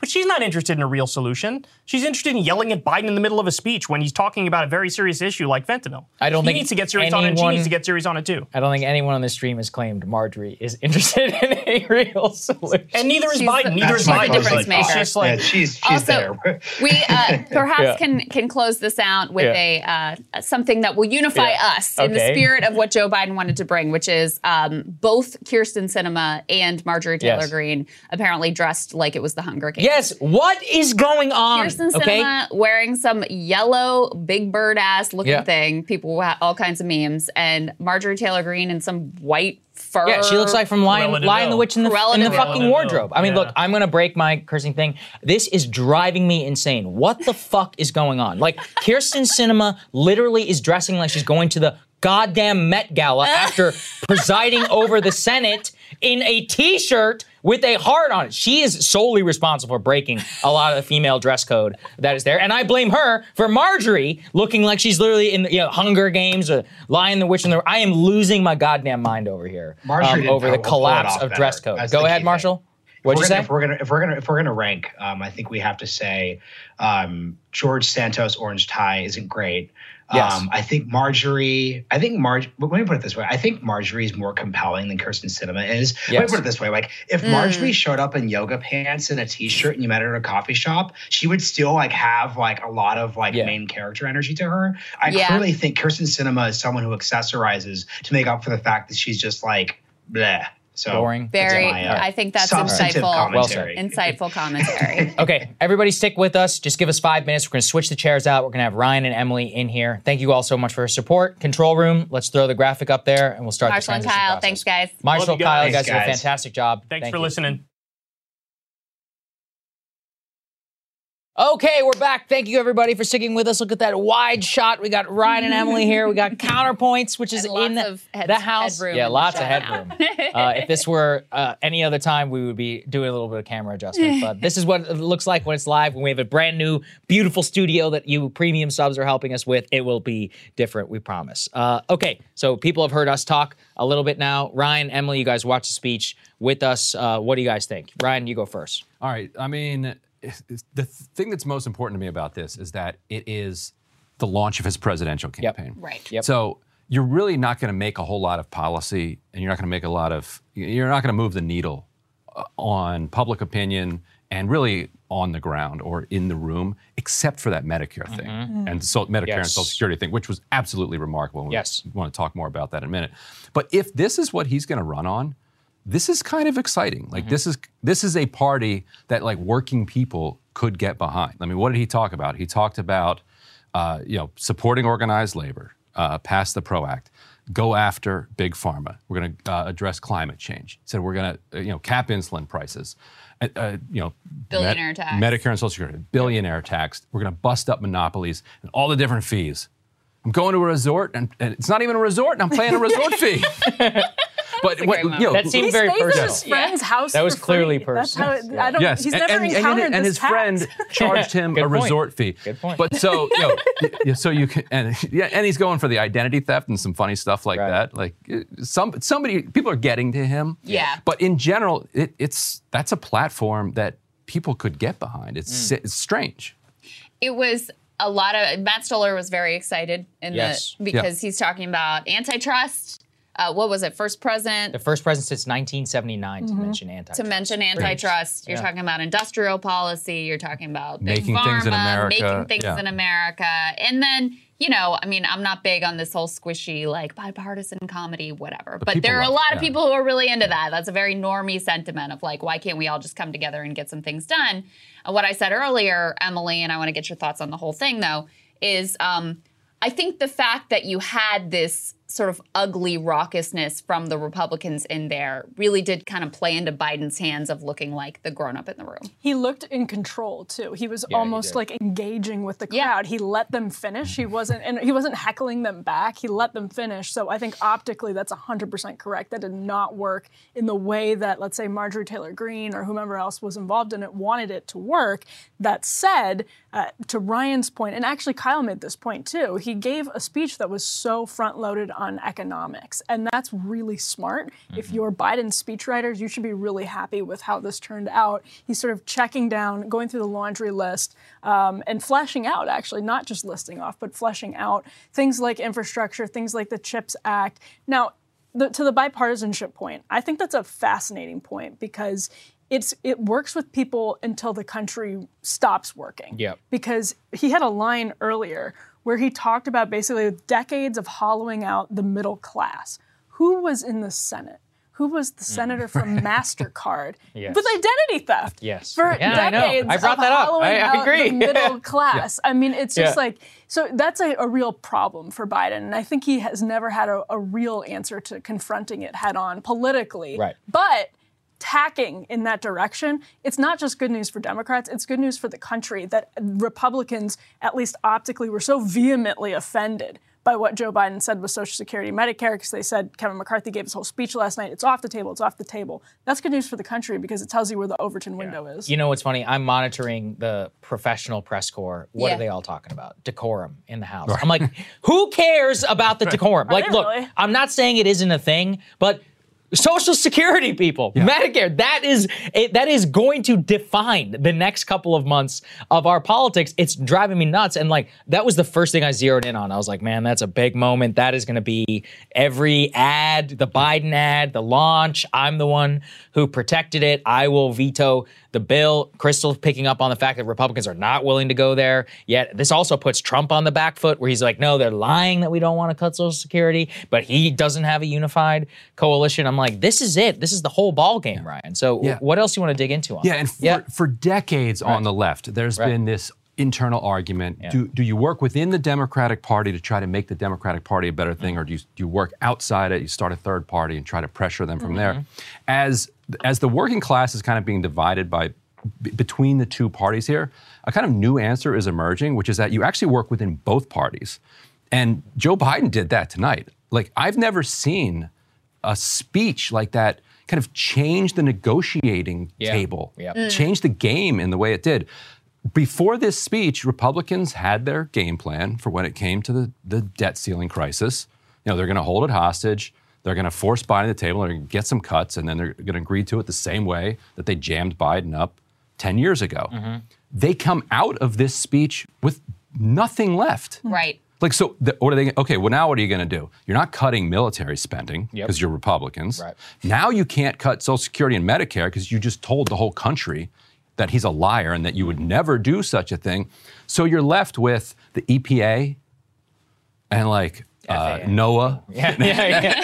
But she's not interested in a real solution. She's interested in yelling at Biden in the middle of a speech when he's talking about a very serious issue like fentanyl. I don't he think needs to get serious on it. and She needs to get serious on it too. I don't think anyone on this stream has claimed Marjorie is interested in a real solution. And neither is She's Biden. the- Neither is she's the Biden. difference But It's maker. just like yeah, she's she's Also, there. we uh, perhaps Yeah. can can close this out with Yeah. a uh, something that will unify Yeah. us in the spirit of what Joe Biden wanted to bring, which is um, both Kyrsten Sinema and Marjorie Taylor Yes. Greene apparently dressed like it was the Hunger Games. yes, what is going on? Kyrsten okay, Sinema wearing some yellow Big Bird ass looking Yeah. thing. People had all kinds of memes, and Marjorie Taylor Greene in some white fur. Yeah, she looks like from Lion, Cruella Lion the Vil. Witch in the, Cruella in the fucking Cruella wardrobe. I mean, Yeah. look, I'm gonna break my cursing thing. This is driving me insane. What the fuck is going on? Like, Kyrsten Sinema literally is dressing like she's going to the goddamn Met Gala after presiding over the Senate in a t-shirt with a heart on it. She is solely responsible for breaking a lot of the female dress code that is there, and I blame her for Marjorie looking like she's literally in you know Hunger Games or Lion the Witch in the. I am losing my goddamn mind over here Marjorie um, over the pull- pull it collapse of better. dress code. That's Go ahead, Marshall. thing. What'd you If say? we're gonna, if we're gonna if we're gonna rank, um, I think we have to say um, George Santos Orange Tie isn't great. Yes. Um, I think Marjorie. I think Marge. Let me put it this way. I think Marjorie is more compelling than Kyrsten Sinema is. Let me put it this way. Like if Marjorie showed up in yoga pants and a t-shirt and you met her at a coffee shop, she would still like have like a lot of like Yeah. main character energy to her. I Yeah. clearly think Kyrsten Sinema is someone who accessorizes to make up for the fact that she's just like bleh. So Boring. Very, my, uh, I think that's substantive insightful. Well said. commentary. Insightful commentary. Okay, everybody stick with us. Just give us five minutes. We're going to switch the chairs out. We're going to have Ryan and Emily in here. Thank you all so much for your support. Control room, let's throw the graphic up there and we'll start the Marshall and Kyle, process. thanks guys. Marshall, Love you Kyle, guys. you guys did a fantastic job. Thanks Thank for you. listening. Okay, we're back. Thank you everybody for sticking with us. Look at that wide shot. We got Ryan and Emily here. We got counterpoints, which is in the, of head- the house. headroom yeah, lots of headroom. uh, if this were uh, any other time, we would be doing a little bit of camera adjustment. But this is what it looks like when it's live. When we have a brand new, beautiful studio that you premium subs are helping us with, it will be different. We promise. Uh, okay, so people have heard us talk a little bit now. Ryan, Emily, you guys watch the speech with us. Uh, what do you guys think? Ryan, you go first. All right. I mean, it's- it's- the thing that's most important to me about this is that it is the launch of his presidential Yep. campaign. Right. Yep. So you're really not going to make a whole lot of policy, and you're not going to make a lot of. You're not going to move the needle uh, on public opinion and really on the ground or in the room, except for that Medicare thing and so Medicare and Social Security thing, which was absolutely remarkable. Yes. we want to talk more about that in a minute. But if this is what he's going to run on, this is kind of exciting. Like this is this is a party that like working people could get behind. I mean, what did he talk about? He talked about uh, you know supporting organized labor, uh, pass the PRO Act, go after big pharma. We're going to uh, address climate change. He said we're going to uh, you know cap insulin prices. Uh, uh, you know, Billionaire tax. Medicare and Social Security, billionaire tax. We're going to bust up monopolies and all the different fees. I'm going to a resort, and, and it's not even a resort, and I'm paying a resort fee. but what, you know, That seemed He very stays at personal. his friend's house. That was for clearly free. That's personal. how- I don't. Yes, He's and, never and, encountered and, and this his friend charged him a resort fee. Good point. But so you know, y- y- so you can, and yeah, and he's going for the identity theft and some funny stuff like Right. that. Like uh, some somebody, people are getting to him. Yeah. But in general, it, it's that's a platform that people could get behind. It's Mm. it's strange. it was a lot of Matt Stoller was very excited in Yes. the because he's talking about antitrust, uh, what was it? First president The first president since 1979 to mention antitrust. to mention antitrust. You're Yeah. talking about industrial policy. You're talking about Making things in pharma, America, making things yeah. in America, and then you know, I mean, I'm not big on this whole squishy like bipartisan comedy, whatever. But, people there are a lot it, of people who are really into that. That's a very normie sentiment of like, why can't we all just come together and get some things done? And what I said earlier, Emily, and I want to get your thoughts on the whole thing though, is um, I think the fact that you had this sort of ugly raucousness from the Republicans in there really did kind of play into Biden's hands of looking like the grown up in the room. He looked in control too. He was Yeah, almost did. like engaging with the Yeah. crowd. He let them finish. He wasn't and he wasn't heckling them back. He let them finish. So I think optically that's 100% correct. That did not work in the way that let's say Marjorie Taylor Greene or whomever else was involved in it wanted it to work. That said, uh, to Ryan's point, and actually Kyle made this point too. He gave a speech that was so front loaded on economics, and that's really smart. If you're Biden's speechwriters, you should be really happy with how this turned out. He's sort of checking down, going through the laundry list, um, and fleshing out actually, not just listing off, but fleshing out things like infrastructure, things like the CHIPS Act. Now, the, to the bipartisanship point, I think that's a fascinating point because it's it works with people until the country stops working. Yep. Because he had a line earlier where he talked about basically decades of hollowing out the middle class. Who was in the Senate? Who was the hmm. senator from Mastercard Yes. with identity theft? Yes. For Yeah, decades I brought of that up. hollowing I- I out agree. the middle class. I mean, it's just Yeah. like so that's a, a real problem for Biden, and I think he has never had a, a real answer to confronting it head on politically. Right. But tacking in that direction, it's not just good news for Democrats, it's good news for the country that Republicans, at least optically, were so vehemently offended by what Joe Biden said with Social Security and Medicare, because they said Kevin McCarthy gave his whole speech last night. It's off the table. It's off the table. That's good news for the country because it tells you where the Overton window is. You know what's funny? I'm monitoring the professional press corps. What Yeah. are they all talking about? Decorum in the House. I'm like, who cares about the decorum? Like, look, really? I'm not saying it isn't a thing, but Social Security people, Medicare, that is it, that is going to define the next couple of months of our politics. It's driving me nuts. And like that was the first thing I zeroed in on. I was like, man, that's a big moment. That is going to be every ad, the Biden ad, the launch. I'm the one who protected it. I will veto the bill. Krystal picking up on the fact that Republicans are not willing to go there. Yet this also puts Trump on the back foot where he's like, no, they're lying that we don't want to cut Social Security, but he doesn't have a unified coalition. I'm like, this is it. This is the whole ball game, Ryan. So Yeah. what else do you want to dig into on Yeah, that? and for, for decades on the left, there's Right. been this internal argument. Do, do you work within the Democratic Party to try to make the Democratic Party a better thing, mm-hmm. or do you, do you work outside it? You start a third party and try to pressure them from mm-hmm. there. As, as the working class is kind of being divided by b- between the two parties here, a kind of new answer is emerging, which is that you actually work within both parties. And Joe Biden did that tonight. Like, I've never seen a speech like that kind of change the negotiating Yeah. table, Yep. Mm. change the game in the way it did. Before this speech, Republicans had their game plan for when it came to the, the debt ceiling crisis. You know, they're going to hold it hostage. They're going to force Biden to the table. They're going to get some cuts, and then they're going to agree to it the same way that they jammed Biden up 10 years ago. Mm-hmm. They come out of this speech with nothing left. Hmm. Right. Like, so the, what are they? Okay, well, now what are you going to do? You're not cutting military spending Yep. because you're Republicans. Right. Now you can't cut Social Security and Medicare because you just told the whole country that he's a liar and that you would never do such a thing. So you're left with the EPA and like uh, NOAA, Yeah, yeah, yeah, yeah.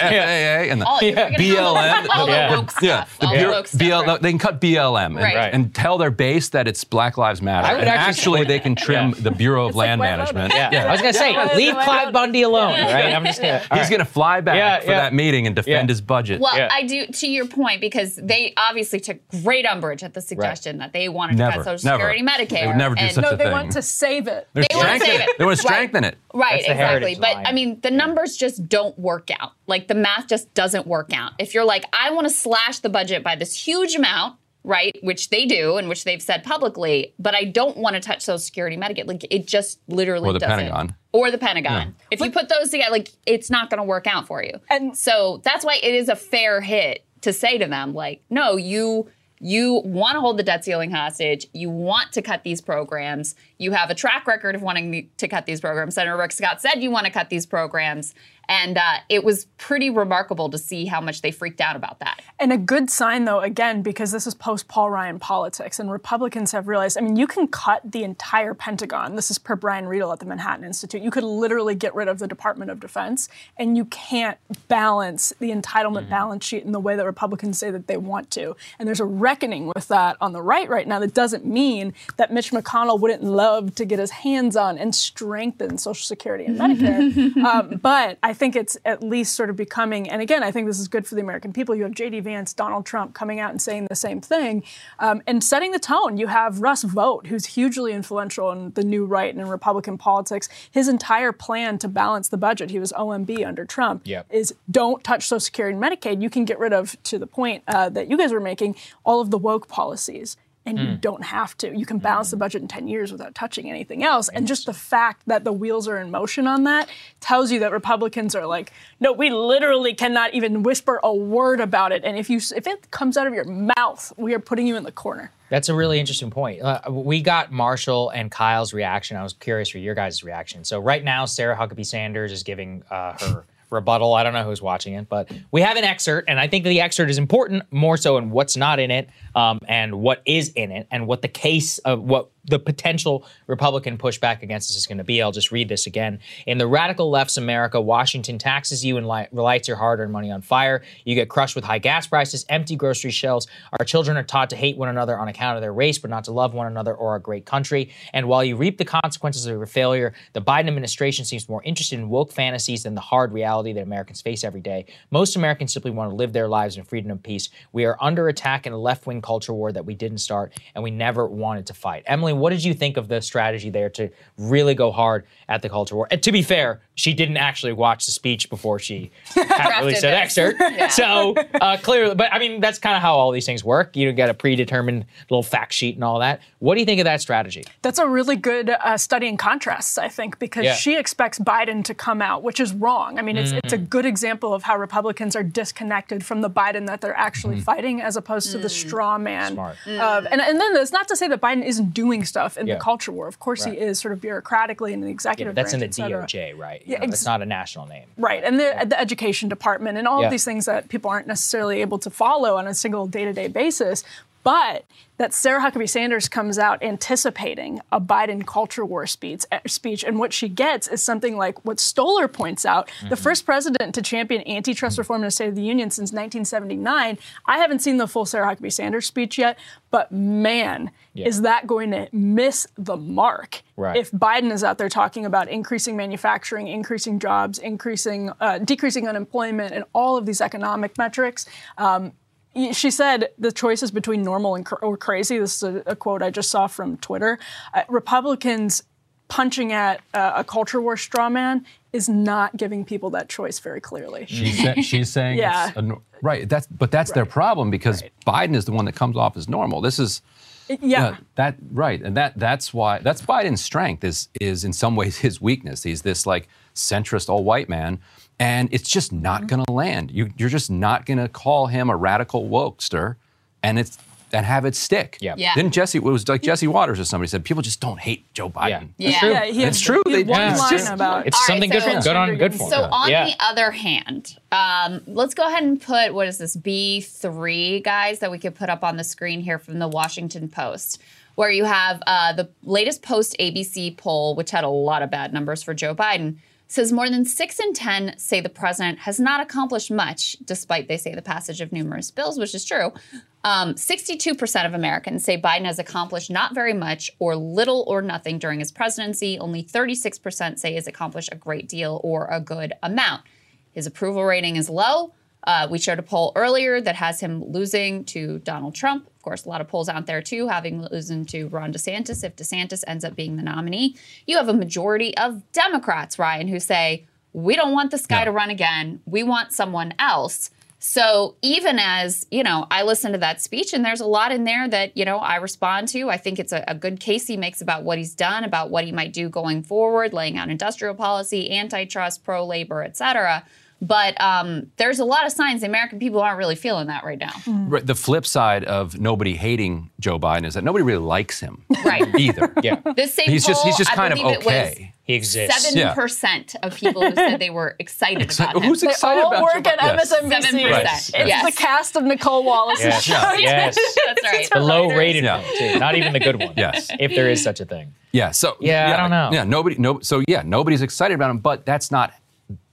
FAA, and the All, you're the- BLM. all the Yeah. woke stuff. Yeah, the all Bureau- the woke stuff. BL right. they can cut BLM and, Right. Right. and tell their base that it's Black Lives Matter. I would and actually actually, they can trim Yeah. the Bureau of It's Land White Management. Lotus. Yeah, I was gonna say, Yeah. leave Yeah. Cliven Bundy alone, right? I'm just gonna. He's right. going to fly back Yeah, for yeah. that meeting and defend Yeah. his budget. Well, Yeah. I do to your point because they obviously took great umbrage at the suggestion that they wanted to cut Social never. Security, Medicare. They would never do and- such no, a they want to save it. They're wanna save it. it. They want to strengthen it. Right, exactly. But. I mean, the numbers just don't work out. Like the math just doesn't work out. If you're like, I want to slash the budget by this huge amount, right, which they do and which they've said publicly, but I don't want to touch Social Security, Medicare. Like it just literally Or the doesn't. Pentagon. Or the Pentagon. If you put those together, like it's not going to work out for you. And- so that's why it is a fair hit to say to them, like, no, you you want to hold the debt ceiling hostage. You want to cut these programs. You have a track record of wanting to cut these programs. Senator Rick Scott said you want to cut these programs. And uh, it was pretty remarkable to see how much they freaked out about that. And a good sign, though, again, because this is post Paul Ryan politics, and Republicans have realized I mean, you can cut the entire Pentagon. This is per Brian Riedl at the Manhattan Institute. You could literally get rid of the Department of Defense, and you can't balance the entitlement balance sheet in the way that Republicans say that they want to. And there's a reckoning with that on the right right now that doesn't mean that Mitch McConnell wouldn't love to get his hands on and strengthen Social Security and Medicare. um, but I think it's at least sort of becoming, and again, I think this is good for the American people. You have J.D. Vance, Donald Trump coming out and saying the same thing um, and setting the tone. You have Russ Vought, who's hugely influential in the new right and in Republican politics. His entire plan to balance the budget, he was OMB under Trump, Yep. is don't touch Social Security and Medicaid. You can get rid of, to the point uh, that you guys were making, all of the woke policies. And you Mm. don't have to. You can balance the budget in 10 years without touching anything else. And just the fact that the wheels are in motion on that tells you that Republicans are like, no, we literally cannot even whisper a word about it. And if you if it comes out of your mouth, we are putting you in the corner. That's a really interesting point. Uh, we got Marshall and Kyle's reaction. I was curious for your guys' reaction. So right now, Sarah Huckabee Sanders is giving uh, her rebuttal. I don't know who's watching it, but we have an excerpt, and I think the excerpt is important more so in what's not in it um, and what is in it, and what the case of what the potential Republican pushback against this is going to be. I'll just read this again. In the radical left's America, Washington taxes you and li- lights your hard earned money on fire. You get crushed with high gas prices, empty grocery shelves. Our children are taught to hate one another on account of their race, but not to love one another or our great country. And while you reap the consequences of your failure, the Biden administration seems more interested in woke fantasies than the hard reality that Americans face every day. Most Americans simply want to live their lives in freedom and peace. We are under attack in a left wing culture war that we didn't start and we never wanted to fight. Emily, what did you think of the strategy there to really go hard at the culture war? And to be fair, she didn't actually watch the speech before she had released an Drafted excerpt. Yeah. So uh, clearly, but I mean, that's kind of how all these things work. You get a predetermined little fact sheet and all that. What do you think of that strategy? That's a really good uh, study in contrasts, I think, because Yeah. she expects Biden to come out, which is wrong. I mean, it's, it's a Mm. good example of how Republicans are disconnected from the Biden that they're actually fighting as opposed to the straw man. Mm. Smart. Of, and, and then it's not to say that Biden isn't doing stuff in Yeah. the culture war. Of course, Right. he is sort of bureaucratically in the executive but that's in the branch, et cetera. DOJ, right? Yeah, know, ex- that's not a national name. Right, and the, the education department and all Yeah. of these things that people aren't necessarily able to follow on a single day to day basis. But that Sarah Huckabee Sanders comes out anticipating a Biden culture war speech, eh, speech, and what she gets is something like what Stoller points out: the Mm-hmm. first president to champion antitrust reform in the State of the Union since 1979. I haven't seen the full Sarah Huckabee Sanders speech yet, but man, Yeah. is that going to miss the mark Right. if Biden is out there talking about increasing manufacturing, increasing jobs, increasing, uh, decreasing unemployment, and all of these economic metrics. Um, she said the choice is between normal and cr- or crazy. This is a, a quote I just saw from Twitter. Uh, Republicans punching at uh, a culture war straw man is not giving people that choice very clearly. She's, sa- she's saying Yeah. it's a, right. That's but that's their problem because Biden is the one that comes off as normal. This is yeah. Uh, that right, and that that's why that's Biden's strength is is in some ways his weakness. He's this like centrist all white man, and it's just not mm-hmm. going to land. You you're just not going to call him a radical wokester, and it's and have it stick. Yeah. Yeah. Didn't Jesse? It was like Jesse Watters or somebody said people just don't hate Joe Biden. Yeah. It's true. Yeah, he It's had- true. he They- one yeah, it's just- about It's All right, something good for him. Good on, good for him. So on yeah. the other hand, um, let's go ahead and put what is this B three guys that we could put up on the screen here from the Washington Post, where you have uh, the latest post ABC poll, which had a lot of bad numbers for Joe Biden. Says more than six in ten say the president has not accomplished much, despite they say the passage of numerous bills, which is true. Um, 62% of Americans say Biden has accomplished not very much or little or nothing during his presidency. Only 36% say he's accomplished a great deal or a good amount. His approval rating is low. Uh, we showed a poll earlier that has him losing to Donald Trump. Of course, a lot of polls out there too, having losing to Ron DeSantis if DeSantis ends up being the nominee. You have a majority of Democrats, Ryan, who say, we don't want this guy to run again. We want someone else. So even as, you know, I listen to that speech and there's a lot in there that, you know, I respond to. I think it's a, a good case he makes about what he's done, about what he might do going forward, laying out industrial policy, antitrust, pro labor, et cetera. But um, there's a lot of signs the American people aren't really feeling that right now. Right, the flip side of nobody hating Joe Biden is that nobody really likes him Right. either. Yeah. This same He's just poll, he's just I kind of it was okay. He exists. Seven Yeah. percent of people who said they were excited Exci- about him. Who's They excited all about work Joe at Biden? Yes. MSNBC. Seven Right. percent. It's Yes. the cast of Nicolle Wallace's Yes. show. Yes. That's right. The low rated Yeah. one, too. Not even the good one. Yes. If there is such a thing. Yeah. So Yeah, I don't know. Yeah. Nobody. No. So yeah, nobody's excited about him. But that's not.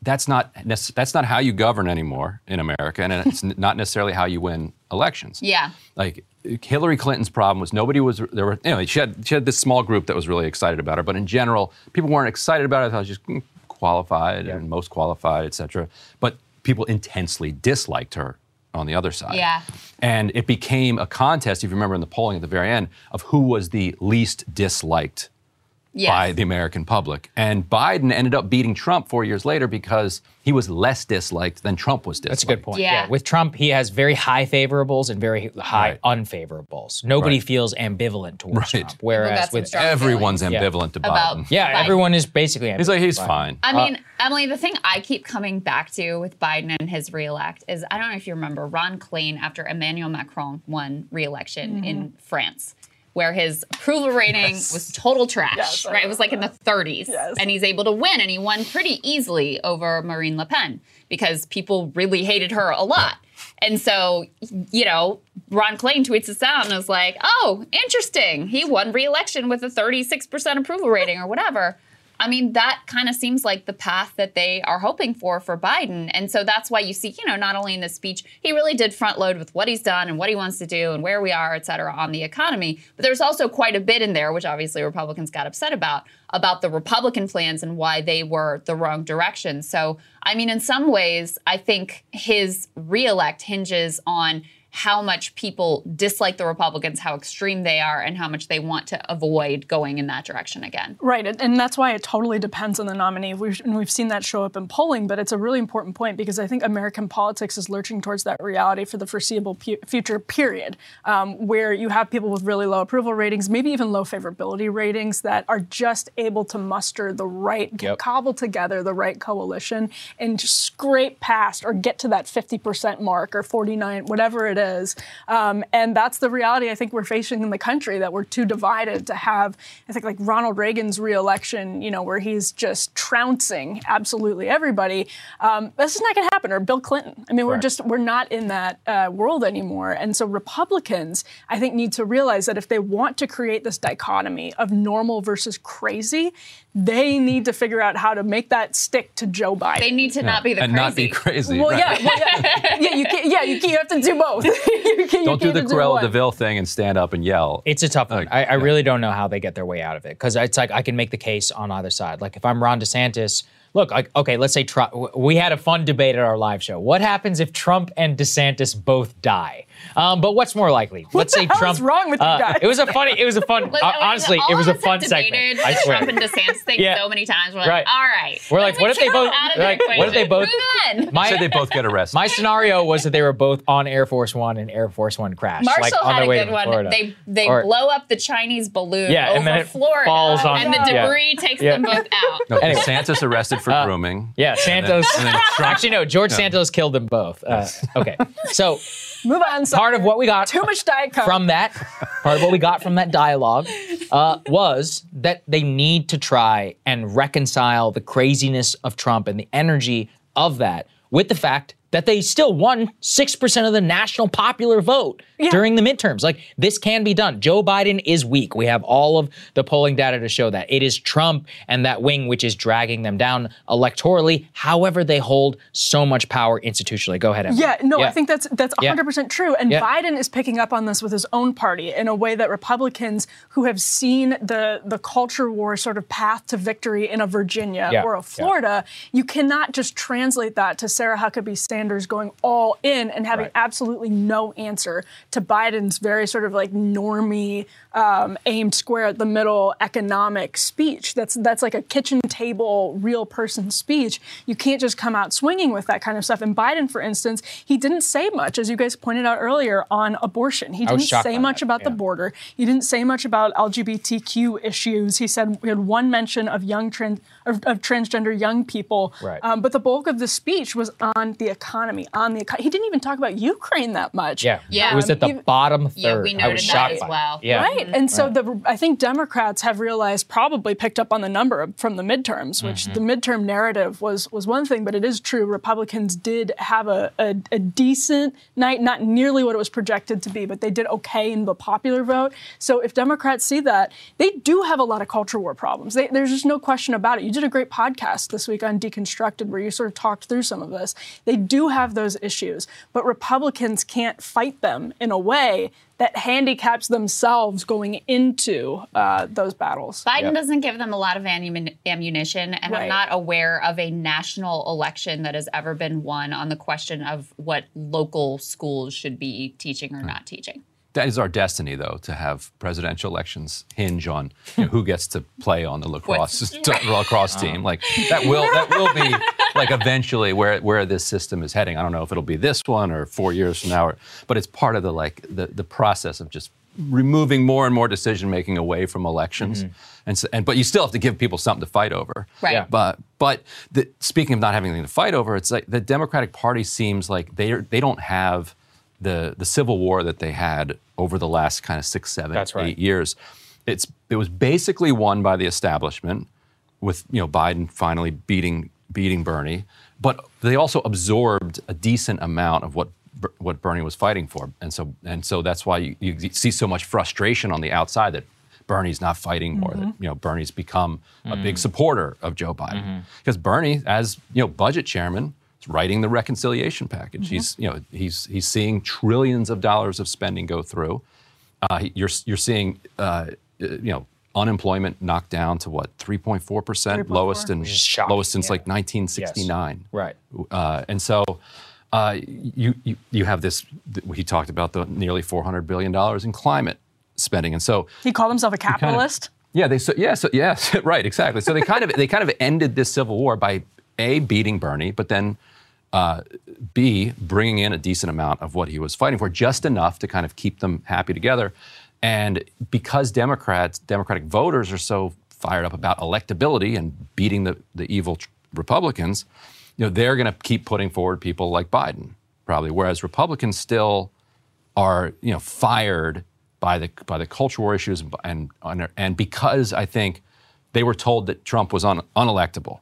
That's not. nec- That's not how you govern anymore in America, and it's n- not necessarily how you win elections. Yeah. Like Hillary Clinton's problem was nobody was there were anyway she had she had this small group that was really excited about her, but in general people weren't excited about it. I thought she was just mm, qualified and most qualified, etc. But people intensely disliked her on the other side. Yeah. And it became a contest, if you remember in the polling at the very end, of who was the least disliked Yes. by the American public. And Biden ended up beating Trump four years later because he was less disliked than Trump was disliked. That's a good point. Yeah. With Trump, he has very high favorables and very high Right. unfavorables. Nobody Right. feels ambivalent towards Right. Trump. Whereas got some with strong Everyone's feelings ambivalent to about- Biden. yeah, Biden. everyone is basically. He's like, he's fine. I mean, Emily, the thing I keep coming back to with Biden and his reelect is I don't know if you remember Ron Klain after Emmanuel Macron won reelection mm-hmm. in France, where his approval rating was total trash, Yes, right? It was like in the 30s. Yes. And he's able to win, and he won pretty easily over Marine Le Pen because people really hated her a lot. And so, you know, Ron Klain tweets this out and is like, oh, interesting. He won re-election with a 36% approval rating or whatever. I mean, that kind of seems like the path that they are hoping for for Biden. And so that's why you see, you know, not only in this speech, he really did front load with what he's done and what he wants to do and where we are, et cetera, on the economy. But there's also quite a bit in there, which obviously Republicans got upset about, about the Republican plans and why they were the wrong direction. So, I mean, in some ways, I think his reelect hinges on how much people dislike the Republicans, how extreme they are, and how much they want to avoid going in that direction again. Right, and- and that's why it totally depends on the nominee. We've, and we've seen that show up in polling, but it's a really important point because I think American politics is lurching towards that reality for the foreseeable pu- future period, um, where you have people with really low approval ratings, maybe even low favorability ratings, that are just able to muster the right, Yep. cobble together the right coalition and just scrape past or get to that 50% mark or 49, whatever it is. Um, and that's the reality I think we're facing in the country that we're too divided to have, I think, like Ronald Reagan's reelection, you know, where he's just trouncing absolutely everybody. Um, this is not going to happen. Or Bill Clinton. I mean, we're just, we're not in that uh, world anymore. And so Republicans, I think, need to realize that if they want to create this dichotomy of normal versus crazy, they need to figure out how to make that stick to Joe Biden. They need to not be the and crazy. not be crazy. Well, right. yeah, well, yeah, yeah. You can, yeah, you, can, you have to do both. you can, Don't do the just Cruella one. de Vil thing and stand up and yell. It's a tough one. Like, I, I yeah. really don't know how they get their way out of it because it's like I can make the case on either side. Like if I'm Ron DeSantis, look, like, okay, let's say Trump. We had a fun debate at our live show. What happens if Trump and DeSantis both die? Um, but what's more likely? Let's the say hell Trump. is wrong with you uh, guys? It was a funny. It was a fun. Like, uh, honestly, all it was of a fun have segment. I the swear. Trump and DeSantis thing Yeah. so many times. We're like, Right. all right. We're like, what if they both? Trump out of the Like, what if they both? Move on. My, Say they both get arrested. my scenario was that they were both on Air Force One and Air Force One crashed. Marshall like, on had their a way good one. Florida. They they Or- blow up the Chinese balloon Yeah, over and then it Florida, falls on- and the yeah. debris takes Yeah. them both out. no, Anyway. DeSantis arrested for grooming. Yeah, And Santos. then- and then Trump- Actually, no. George Santos killed them both. Uh, okay, so Move on. son. part of what we got Too much Diet Coke. from that, part of what we got from that dialogue, uh, was that they need to try and reconcile the craziness of Trump and the energy of that with the fact that they still won 6% of the national popular vote during the midterms. Like, this can be done. Joe Biden is weak. We have all of the polling data to show that. It is Trump and that wing which is dragging them down electorally. However, they hold so much power institutionally. Go ahead, Emily. Yeah, no, I think that's that's Yeah. 100% true. And Yeah. Biden is picking up on this with his own party in a way that Republicans who have seen the the culture war sort of path to victory in a Virginia Yeah. or a Yeah. Florida, you cannot just translate that to Sarah Huckabee Sanders Sanders going all in and having Right. absolutely no answer to Biden's very sort of like normie, um, aimed square at the middle economic speech. That's that's like a kitchen table, real person speech. You can't just come out swinging with that kind of stuff. And Biden, for instance, he didn't say much, as you guys pointed out earlier, on abortion. He didn't say much that, about the border. He didn't say much about LGBTQ issues. He said we had one mention of young trans of, of transgender young people. Right. Um, but the bulk of the speech was on the economy. On the eco- he didn't even talk about Ukraine that much. Yeah. Yeah. It was at the Even- bottom third. Yeah, we I noted was that as well. Yeah. Right. And so the I think Democrats have realized probably picked up on the number from the midterms, which Mm-hmm. the midterm narrative was was one thing, but it is true Republicans did have a, a, a decent night, not nearly what it was projected to be, but they did okay in the popular vote. So if Democrats see that, they do have a lot of culture war problems. They, there's just no question about it. You did a great podcast this week on Deconstructed where you sort of talked through some of this. They do have those issues, but Republicans can't fight them in a way that handicaps themselves going into uh, those battles. Biden doesn't give them a lot of ammunition, and Right. I'm not aware of a national election that has ever been won on the question of what local schools should be teaching or not teaching. That is our destiny, though, to have presidential elections hinge on you know, who gets to play on the lacrosse lacrosse uh. team. Like that will that will be like eventually where where this system is heading. I don't know if it'll be this one or four years from now, or, but it's part of the like the the process of just removing more and more decision making away from elections. Mm-hmm. And, so, and but you still have to give people something to fight over. Right. Yeah. But but the, speaking of not having anything to fight over, it's like the Democratic Party seems like they they don't have the the civil war that they had over the last kind of six, seven, That's right. eight years. It's it was basically won by the establishment, with you know Biden finally beating beating Bernie, but they also absorbed a decent amount of what what Bernie was fighting for, and so and so that's why you, you see so much frustration on the outside that Bernie's not fighting more. That mm-hmm. you know Bernie's become a big mm. supporter of Joe Biden mm-hmm. because Bernie, as you know, budget chairman, is writing the reconciliation package. He's you know he's he's seeing trillions of dollars of spending go through. Uh, you're you're seeing uh, you know unemployment knocked down to what 3.4 percent, lowest in shocking, lowest since yeah. like 1969. Right. Uh, and so uh, you, you you have this. He talked about the nearly 400 billion dollars in climate spending, and so He called himself a capitalist. yeah, they so yeah, so yes, right, exactly. So they kind of they kind of ended this civil war by a beating Bernie, but then uh, b bringing in a decent amount of what he was fighting for, just enough to kind of keep them happy together. And because Democrats, Democratic voters are so fired up about electability and beating the the evil Republicans, you know, they're going to keep putting forward people like Biden, probably. Whereas Republicans still are you know fired by the by the culture war issues and and, and because I think they were told that Trump was un, unelectable,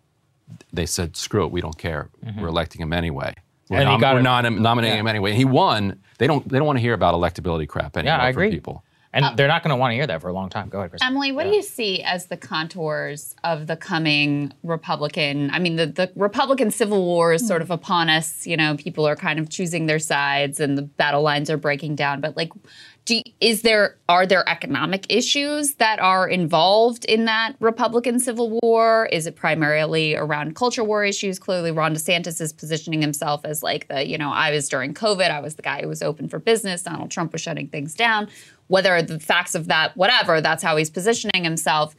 they said screw it, we don't care, mm-hmm. we're electing him anyway. We're, And he nom- got we're it. nom- nominating Yeah. him anyway. He won. They don't they don't want to hear about electability crap anymore Yeah, I for agree. people. And uh, they're not going to want to hear that for a long time. Go ahead, Chris. Emily, what do you see as the contours of the coming Republican? I mean, the, the Republican Civil War is sort mm. of upon us. You know, people are kind of choosing their sides, and the battle lines are breaking down. But like, do is there are there economic issues that are involved in that Republican Civil War? Is it primarily around culture war issues? Clearly, Ron DeSantis is positioning himself as like the you know I was during COVID, I was the guy who was open for business. Donald Trump was shutting things down whether the facts of that, whatever, that's how he's positioning himself.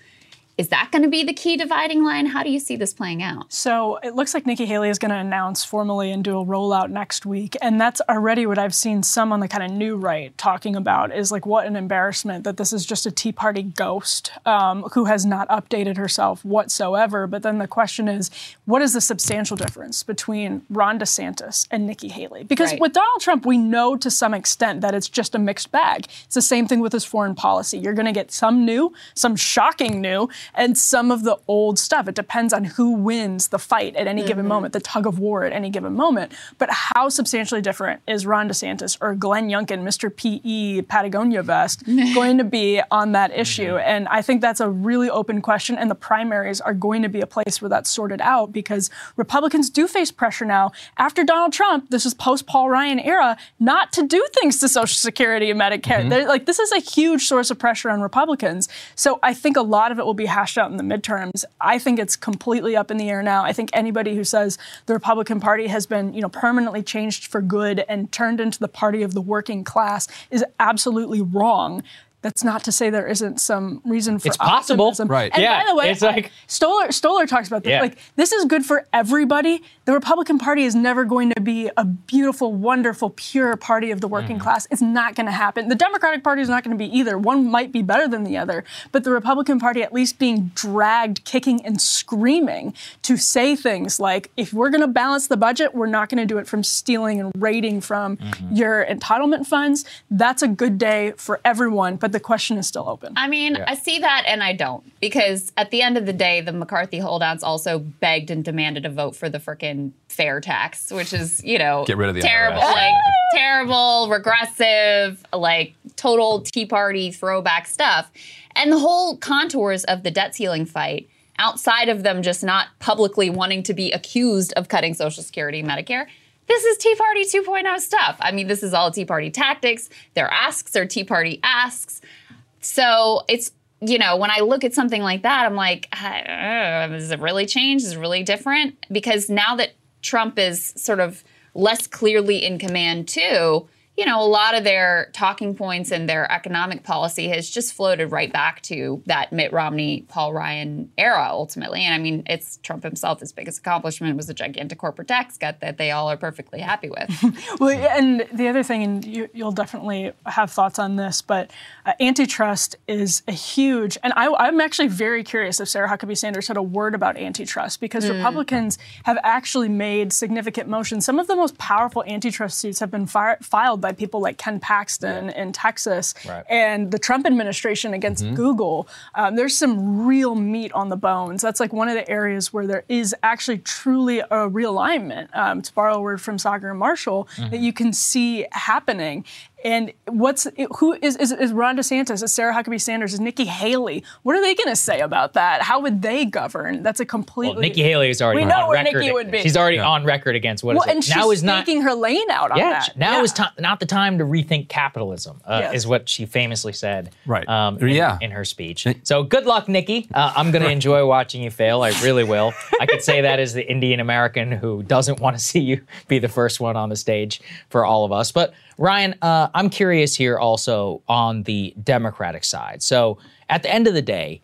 Is that going to be the key dividing line? How do you see this playing out? So it looks like Nikki Haley is going to announce formally and do a rollout next week. And that's already what I've seen some on the kind of new right talking about is like what an embarrassment that this is just a Tea Party ghost um, who has not updated herself whatsoever. But then the question is, what is the substantial difference between Ron DeSantis and Nikki Haley? Because Right. with Donald Trump, we know to some extent that it's just a mixed bag. It's the same thing with his foreign policy. You're going to get some new, some shocking new, and some of the old stuff. It depends on who wins the fight at any given mm-hmm. moment, the tug of war at any given moment. But how substantially different is Ron DeSantis or Glenn Youngkin, Mr. PE Patagonia vest, going to be on that mm-hmm. issue? And I think that's a really open question. And the primaries are going to be a place where that's sorted out because Republicans do face pressure now after Donald Trump. This is post Paul Ryan era, not to do things to Social Security and Medicare. Mm-hmm. They're- Like this is a huge source of pressure on Republicans. So I think a lot of it will be hashed out in the midterms. I think it's completely up in the air now. I think anybody who says the Republican Party has been, you know, permanently changed for good and turned into the party of the working class is absolutely wrong. That's not to say there isn't some reason for It's possible. optimism. Right. And Yeah, by the way, it's like- Stoller Stoller talks about this. Yeah. Like this is good for everybody. The Republican Party is never going to be a beautiful, wonderful, pure party of the working Mm-hmm. class. It's not going to happen. The Democratic Party is not going to be either. One might be better than the other, but the Republican Party at least being dragged kicking and screaming to say things like if we're going to balance the budget, we're not going to do it from stealing and raiding from Mm-hmm. your entitlement funds. That's a good day for everyone, but the question is still open. I mean, I see that and I don't because at the end of the day, the McCarthy holdouts also begged and demanded a vote for the frickin' fair tax, which is, you know, Get rid of the terrible, IRS. like terrible, regressive, like total Tea Party throwback stuff. And the whole contours of the debt ceiling fight, outside of them just not publicly wanting to be accused of cutting Social Security and Medicare, this is Tea Party 2.0 stuff. I mean, this is all Tea Party tactics. Their asks are Tea Party asks. So it's you know when I look at something like that, I'm like, uh, it really change? Is it really different? Because now that Trump is sort of less clearly in command too, you know, a lot of their talking points and their economic policy has just floated right back to that Mitt Romney, Paul Ryan era ultimately. And I mean, it's Trump himself. His biggest accomplishment was a gigantic corporate tax cut that they all are perfectly happy with. Well, and the other thing, and you, you'll definitely have thoughts on this, but uh, antitrust is a huge, and I, I'm actually very curious if Sarah Huckabee Sanders had a word about antitrust because Mm. Republicans have actually made significant motions. Some of the most powerful antitrust suits have been fi- filed by people like Ken Paxton in Texas Right. and the Trump administration against Mhm. Google. Um, there's some real meat on the bones. That's like one of the areas where there is actually truly a realignment, um, to borrow a word from Saagar and Marshall, that Mhm. you can see happening. And what's who is is, is Ron DeSantis? Is Sarah Huckabee Sanders? Is Nikki Haley? What are they going to say about that? How would they govern? That's a completely. Well, Nikki Haley is already We know on where record. Nikki would be. She's already on record against what is well, it? and she's now is not taking her lane out on yeah, that. now Yeah. is ti- not the time to rethink capitalism, uh, Yes. is what she famously said right. um, in, Yeah. in her speech. So good luck, Nikki. Uh, I'm going to enjoy watching you fail. I really will. I could say that as the Indian American who doesn't want to see you be the first one on the stage for all of us. But Ryan, uh, I'm curious here also on the Democratic side. So at the end of the day,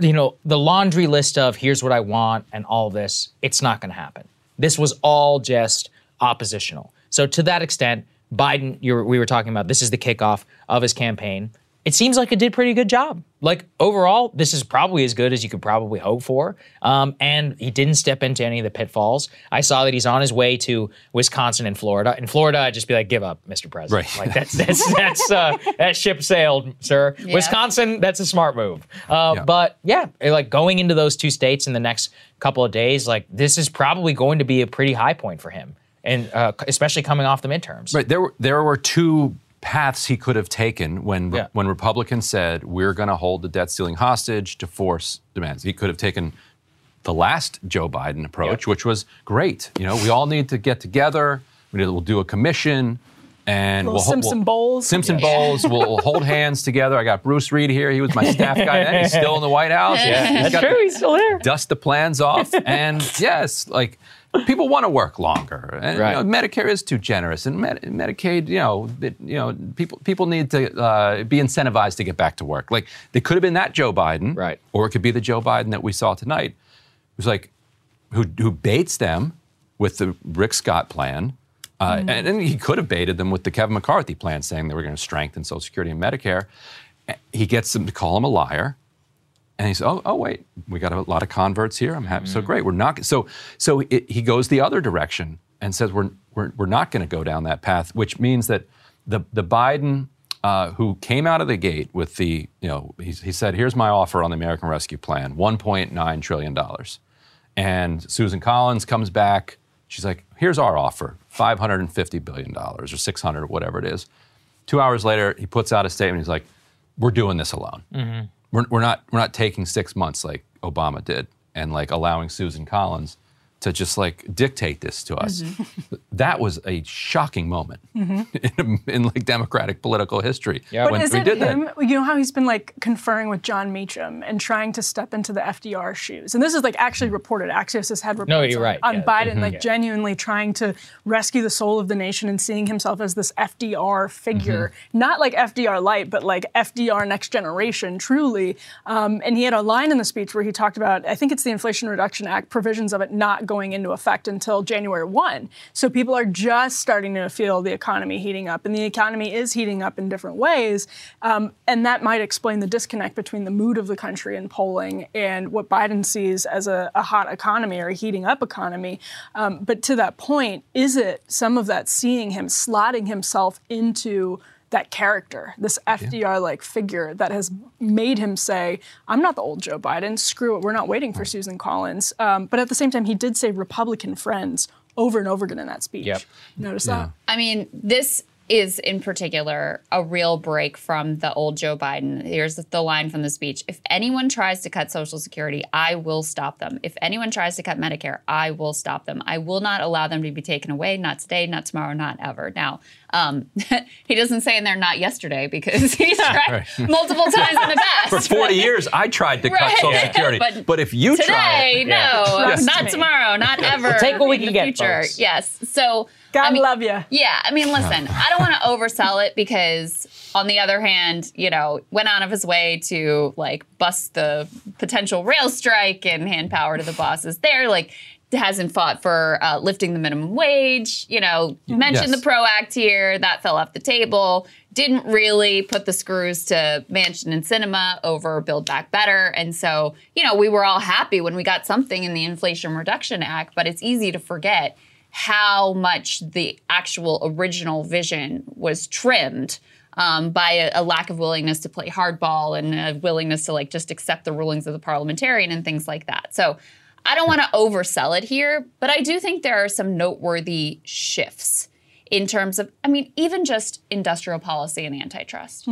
you know, the laundry list of here's what I want and all this, it's not going to happen. This was all just oppositional. So to that extent, Biden, we were talking about this is the kickoff of his campaign. It seems like it did pretty good job. Like overall, this is probably as good as you could probably hope for. Um, and he didn't step into any of the pitfalls. I saw that he's on his way to Wisconsin and Florida. In Florida, I'd just be like, "Give up, Mr. President." Right. Like that's that's that's uh, that ship sailed, sir. Yeah. Wisconsin, that's a smart move. Uh, But yeah, like going into those two states in the next couple of days, like this is probably going to be a pretty high point for him, and uh, especially coming off the midterms. Right. There were there were two paths he could have taken when when Republicans said we're going to hold the debt ceiling hostage to force demands. He could have taken the last Joe Biden approach, which was great. You know, we all need to get together. We need, we'll do a commission. And we'll, Simpson we'll- Bowles. Simpson Yeah. Bowles. We'll, we'll hold hands together. I got Bruce Reed here. He was my staff guy then. He's still in the White House. Yeah, He's that's got true. the- He's still there. Dust the plans off. And yes, like people want to work longer. And Right. you know, Medicare is too generous, and Med- Medicaid, you know, it, you know, people people need to uh, be incentivized to get back to work. Like they could have been that Joe Biden, right? Or it could be the Joe Biden that we saw tonight, who's like, who who baits them with the Rick Scott plan. Uh, Mhm. and, and he could have baited them with the Kevin McCarthy plan, saying they were going to strengthen Social Security and Medicare. He gets them to call him a liar. And he says, "Oh, oh, wait, we got a lot of converts here. I'm happy. So great. We're not so. So it, he goes the other direction and says we're we're, we're not going to go down that path, which means that the the Biden uh, who came out of the gate with the you know he, he said here's my offer on the American Rescue Plan, 1.9 trillion dollars, and Susan Collins comes back. She's like, here's our offer, 550 billion dollars or 600, whatever it is. Two hours later, he puts out a statement. He's like, we're doing this alone we're, we're not we're not taking six months like Obama did and like allowing Susan Collins to just like dictate this to us. Mm-hmm. That was a shocking moment mm-hmm. in, in like democratic political history. But when is we it did that. You know how he's been like conferring with Jon Meacham and trying to step into the FDR shoes, and this is like actually reported. Axios has had reports No, you're on, right, on yeah. Biden mm-hmm. like Yeah. genuinely trying to rescue the soul of the nation and seeing himself as this FDR figure, not like FDR light, but like FDR next generation, truly. Um, and he had a line in the speech where he talked about, I think it's the Inflation Reduction Act provisions of it not going into effect until January 1. So people are just starting to feel the economy heating up, and the economy is heating up in different ways. Um, and that might explain the disconnect between the mood of the country in polling and what Biden sees as a, a hot economy or a heating up economy. Um, but to that point, is it some of that seeing him slotting himself into that character, this FDR like figure that has made him say, I'm not the old Joe Biden, screw it, we're not waiting for Susan Collins. Um, but at the same time, he did say Republican friends over and over again in that speech. Yep. Notice that? I mean, this is in particular a real break from the old Joe Biden. Here's the line from the speech If anyone tries to cut Social Security, I will stop them. If anyone tries to cut Medicare, I will stop them. I will not allow them to be taken away, not today, not tomorrow, not ever. Now, um, he doesn't say in there not yesterday because he's tried Right. multiple times in the past. For 40 years, I tried to cut Social Security. But But, if you try Today, no, Yes. not tomorrow, not ever. take what we in can the get, future. folks. Yes. So God I mean, love you. yeah, I mean, listen, I don't want to oversell it because, on the other hand, you know, went out of his way to like bust the potential rail strike and hand power to the bosses there. Like, hasn't fought for uh, lifting the minimum wage. You know, mentioned Yes. the PRO Act here, that fell off the table. Didn't really put the screws to Manchin and Sinema over Build Back Better. And so, you know, we were all happy when we got something in the Inflation Reduction Act, but it's easy to forget how much the actual original vision was trimmed um, by a, a lack of willingness to play hardball and a willingness to like just accept the rulings of the parliamentarian and things like that. So I don't want to oversell it here, but I do think there are some noteworthy shifts in terms of, I mean, even just industrial policy and antitrust.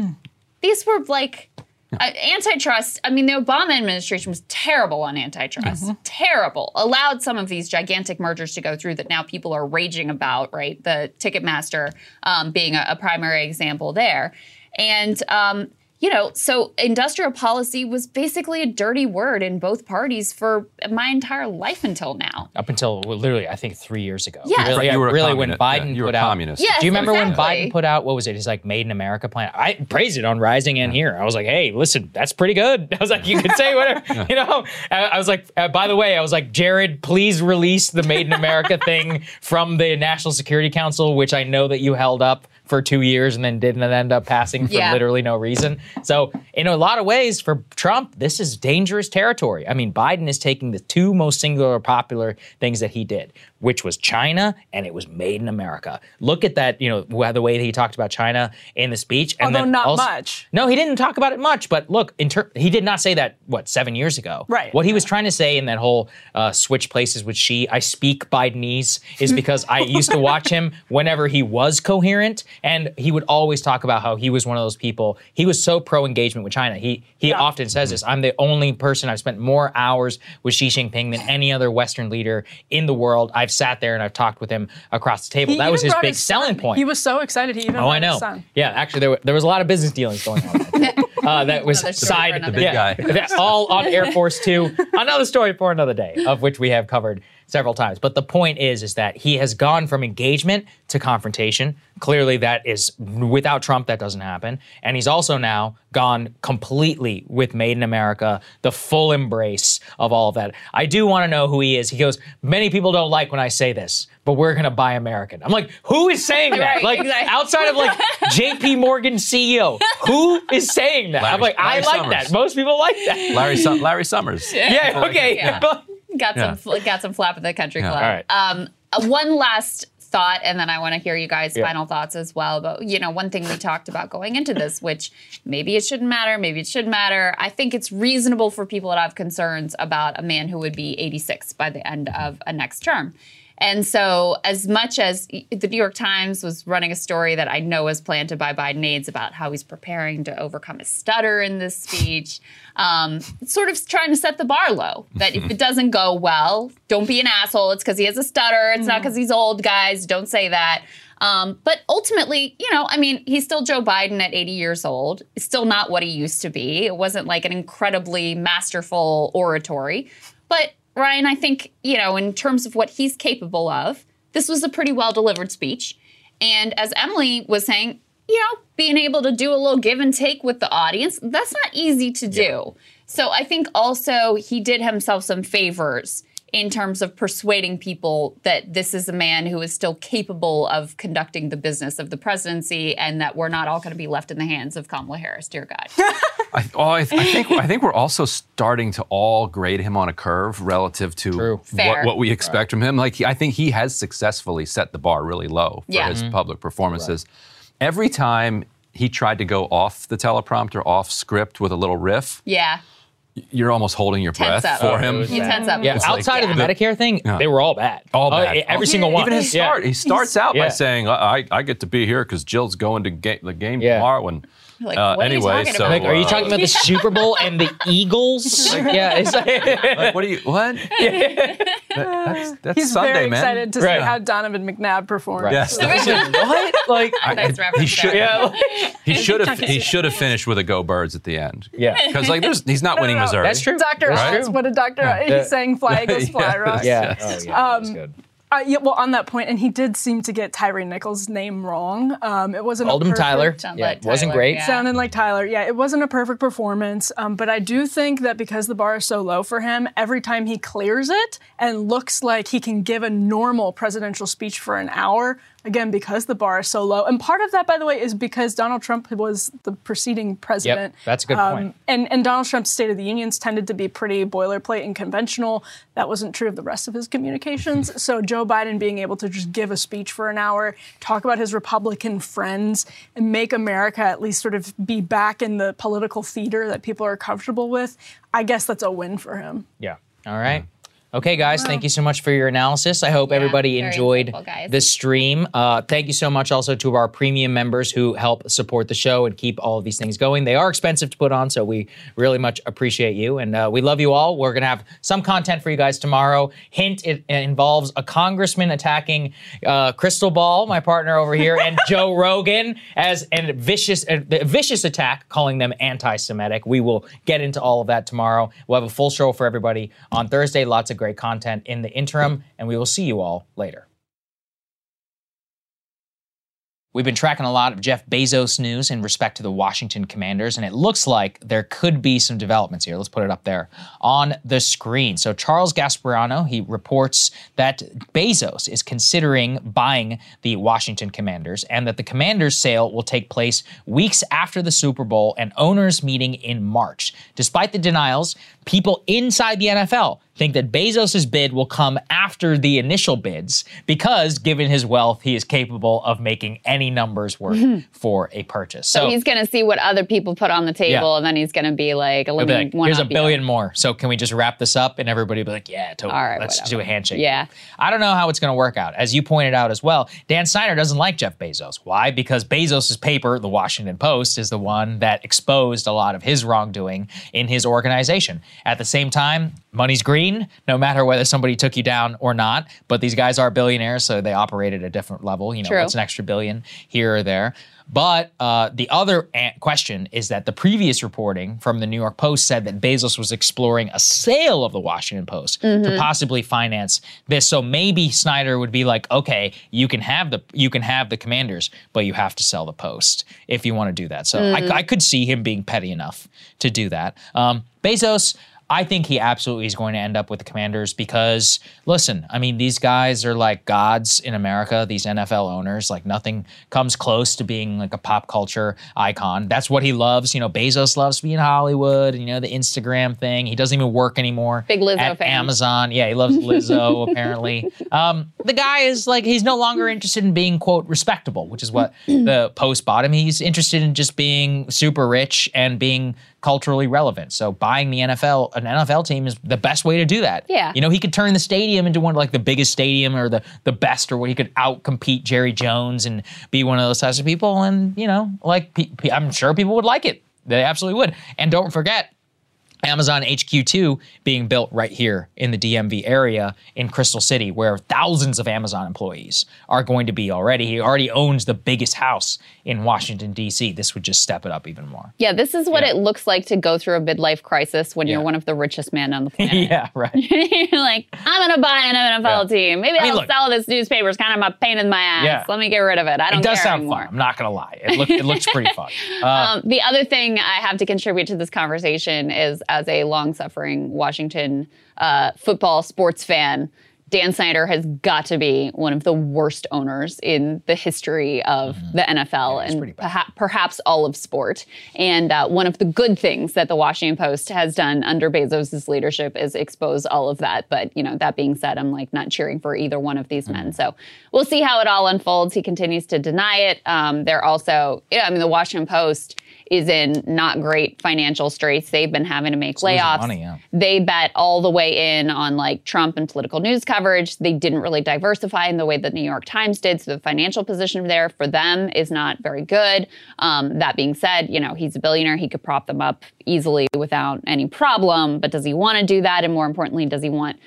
These were like uh, antitrust. I mean, the Obama administration was terrible on antitrust. Terrible. Allowed some of these gigantic mergers to go through that now people are raging about, right? The Ticketmaster um, being a, a primary example there. And, um, you know, so industrial policy was basically a dirty word in both parties for my entire life until now. Up until well, literally, I think three years ago. Yes. Really, Right, you were a really when communist. Yeah, Biden you were put a out. communist. Yes, Do you remember when. Biden put out what was it? His like Made in America plan. I praised it on Rising and here. I was like, hey, listen, that's pretty good. I was like, you could say whatever, you know. I I was like, uh, by the way, I was like, Jared, please release the Made in America thing from the National Security Council, which I know that you held up for two years and then didn't end up passing for Yeah. literally no reason. So, in a lot of ways, for Trump, this is dangerous territory. I mean, Biden is taking the two most singular popular things that he did, which was China and it was made in America. Look at that, you know, the way that he talked about China in the speech. And Although then not also- much. No, he didn't talk about it much. But look, ter- he did not say that what seven years ago. Right. What he was trying to say in that whole uh, switch places with Xi, I speak Bidenese, is because I used to watch him whenever he was coherent, and he would always talk about how he was one of those people. He was so pro engagement with China. He he Yeah. often says this. I'm the only person I've spent more hours with Xi Jinping than any other Western leader in the world. I've sat there and I've talked with him across the table. He that was his big his selling point. He was so excited. He even Oh, I know. his son. Yeah, actually, there, were- there was a lot of business dealings going on. uh, that was Another story for side, another yeah, day. that- all on Air Force Two. Another story for another day, of which we have covered several times. But the point is, is that he has gone from engagement to confrontation. Clearly, that is without Trump, that doesn't happen. And he's also now gone completely with Made in America, the full embrace of all of that. I do want to know who he is. He goes, many people don't like when I say this, but we're gonna buy American. I'm like, who is saying that? Right, like exactly. outside of like J.P. Morgan CEO, who is saying that? I'm Larry- like, I like Summers. that. Most people like that. Larry, Sum- Larry Summers. Yeah. Okay. Yeah. Got Yeah. some fl- got some flap at the country Yeah. club. All right. Um, uh, one last thought, and then I want to hear you guys' Yeah. final thoughts as well. But you know, one thing we talked about going into this, which maybe it shouldn't matter, maybe it should matter. I think it's reasonable for people to have concerns about a man who would be 86 by the end of a next term. And so, as much as the New York Times was running a story that I know was planted by Biden aides about how he's preparing to overcome his stutter in this speech, um, sort of trying to set the bar low. That if it doesn't go well, don't be an asshole. It's because he has a stutter. It's not because he's old, guys. Don't say that. Um, but ultimately, you know, I mean, he's still Joe Biden at 80 years old. It's still not what he used to be. It wasn't like an incredibly masterful oratory. But Ryan, I think, you know, in terms of what he's capable of, this was a pretty well delivered speech. And as Emily was saying, you know, being able to do a little give and take with the audience, that's not easy to do. So I think also he did himself some favors in terms of persuading people that this is a man who is still capable of conducting the business of the presidency and that we're not all going to be left in the hands of Kamala Harris, dear God. I, oh, I, I think I think we're also starting to all grade him on a curve relative to what, what we expect from him. Like he- I think he has successfully set the bar really low for Yeah. his Mhm. public performances. Every time he tried to go off the teleprompter, off script with a little riff, yeah. You're almost holding your Tense breath up. for Oh, him. it You tense up. Yeah, It's like- outside of the Medicare thing, Yeah. they were all bad. All Oh, bad. every Oh, single one. Even his Yeah. start, he starts out by saying, "I, I get to be here because Jill's going to ga- the game Yeah. tomorrow." And Like, uh, what are you anyway, talking so about? Like, are you talking about the Super Bowl and the Eagles? Like, yeah, it's like, like, what do you what? That- that's that's He's Sunday, very man. excited to Right. see how Donovan McNabb performs. Yes. what? Like, I- Nice he should. there. yeah, He should have. He should have finished with a "Go Birds" at the end. yeah, Because like, there's, he's not winning no. Missouri. that's true. Dr. That's Oz, true. what a Dr. Oz? Yeah. He's saying fly Eagles, fly Yes. rocks. Yeah. Oh, yeah. That's Um, good. Uh, yeah, well, on that point, and he did seem to get Tyre Nichols' name wrong. Um, it wasn't a Called him perfect- Tyler. Sounds Yeah, like wasn't Tyler, great. yeah. Sounded like Tyler. Yeah, it wasn't a perfect performance, um, but I do think that because the bar is so low for him, every time he clears it and looks like he can give a normal presidential speech for an hour, again, because the bar is so low. And part of that, by the way, is because Donald Trump was the preceding president. that's a good Um, point. And, and Donald Trump's State of the Unions tended to be pretty boilerplate and conventional. That wasn't true of the rest of his communications. so Joe Biden being able to just give a speech for an hour, talk about his Republican friends, and make America at least sort of be back in the political theater that people are comfortable with, I guess that's a win for him. Yeah. All right. Okay, guys, thank you so much for your analysis. I hope everybody enjoyed helpful, the stream. Uh, thank you so much also to our premium members who help support the show and keep all of these things going. They are expensive to put on, so we really much appreciate you. And uh, we love you all. We're going to have some content for you guys tomorrow. Hint, it involves a congressman attacking uh, Krystal Ball, my partner over here, and Joe Rogan as a vicious, a vicious attack, calling them anti Semitic. We will get into all of that tomorrow. We'll have a full show for everybody on Thursday. Lots of great content in the interim, and we will see you all later. We've been tracking a lot of Jeff Bezos news in respect to the Washington Commanders, and it looks like there could be some developments here. Let's put it up there on the screen. So, Charles Gasparino, he reports that Bezos is considering buying the Washington Commanders and that the Commanders sale will take place weeks after the Super Bowl and owners meeting in March. Despite the denials, people inside the NFL think that Bezos' bid will come after the initial bids because, given his wealth, he is capable of making any numbers work hmm. for a purchase. So, he's going to see what other people put on the table, Yeah. and then he's going to be like, let be like, here's a up you." billion more. So can we just wrap this up? And everybody will be like, yeah, totally. All right, Let's whatever. do a handshake. Yeah. I don't know how it's going to work out. As you pointed out as well, Dan Snyder doesn't like Jeff Bezos. Why? Because Bezos' paper, the Washington Post, is the one that exposed a lot of his wrongdoing in his organization. At the same time, money's green, no matter whether somebody took you down or not. But these guys are billionaires, so they operate at a different level. You know, True. what's an extra billion here or there? But uh, the other question is that the previous reporting from the New York Post said that Bezos was exploring a sale of the Washington Post to possibly finance this. So maybe Snyder would be like, okay, you can have the you can have the Commanders, but you have to sell the Post if you want to do that. So I, I could see him being petty enough to do that. Um, Bezos. I think he absolutely is going to end up with the Commanders because, listen, I mean, these guys are like gods in America, these NFL owners. Like, nothing comes close to being like a pop culture icon. That's what he loves. You know, Bezos loves being Hollywood, and, you know, the Instagram thing. He doesn't even work anymore. Big Lizzo at fan. Amazon. Yeah, he loves Lizzo, apparently. Um, the guy is like, he's no longer interested in being, quote, respectable, which is what the Post bottom. He's interested in just being super rich and being culturally relevant. So buying the NFL, an NFL team is the best way to do that. Yeah. You know, he could turn the stadium into one of like the biggest stadium or the the best, or where he could outcompete Jerry Jones and be one of those types of people. And you know, like pe- pe- I'm sure people would like it. They absolutely would. And don't forget, Amazon HQ2 being built right here in the DMV area in Crystal City, where thousands of Amazon employees are going to be already. He already owns the biggest house in Washington, D.C. This would just step it up even more. Yeah, this is what Yeah. it looks like to go through a midlife crisis when Yeah. you're one of the richest men on the planet. yeah, right. you're like, I'm gonna buy an NFL Yeah. team. Maybe I mean, I'll look- sell this newspaper. It's kind of a pain in my ass. Yeah. Let me get rid of it. I don't It does care sound anymore. fun. I'm not going to lie. It, look, it looks pretty fun. Uh, Um, the other thing I have to contribute to this conversation is as a long suffering Washington uh, football sports fan, Dan Snyder has got to be one of the worst owners in the history of Mm-hmm. the NFL and perha- perhaps all of sport. And uh, one of the good things that the Washington Post has done under Bezos' leadership is expose all of that. But, you know, that being said, I'm like not cheering for either one of these Mm-hmm. men. So we'll see how it all unfolds. He continues to deny it. Um, they're also, yeah, I mean, the Washington Post is in not great financial straits. They've been having to make layoffs. money, yeah. They bet all the way in on like Trump and political news coverage. They didn't really diversify in the way that New York Times did. So the financial position there for them is not very good. Um, that being said, you know, he's a billionaire. He could prop them up easily without any problem. But does he want to do that? And more importantly, does he want,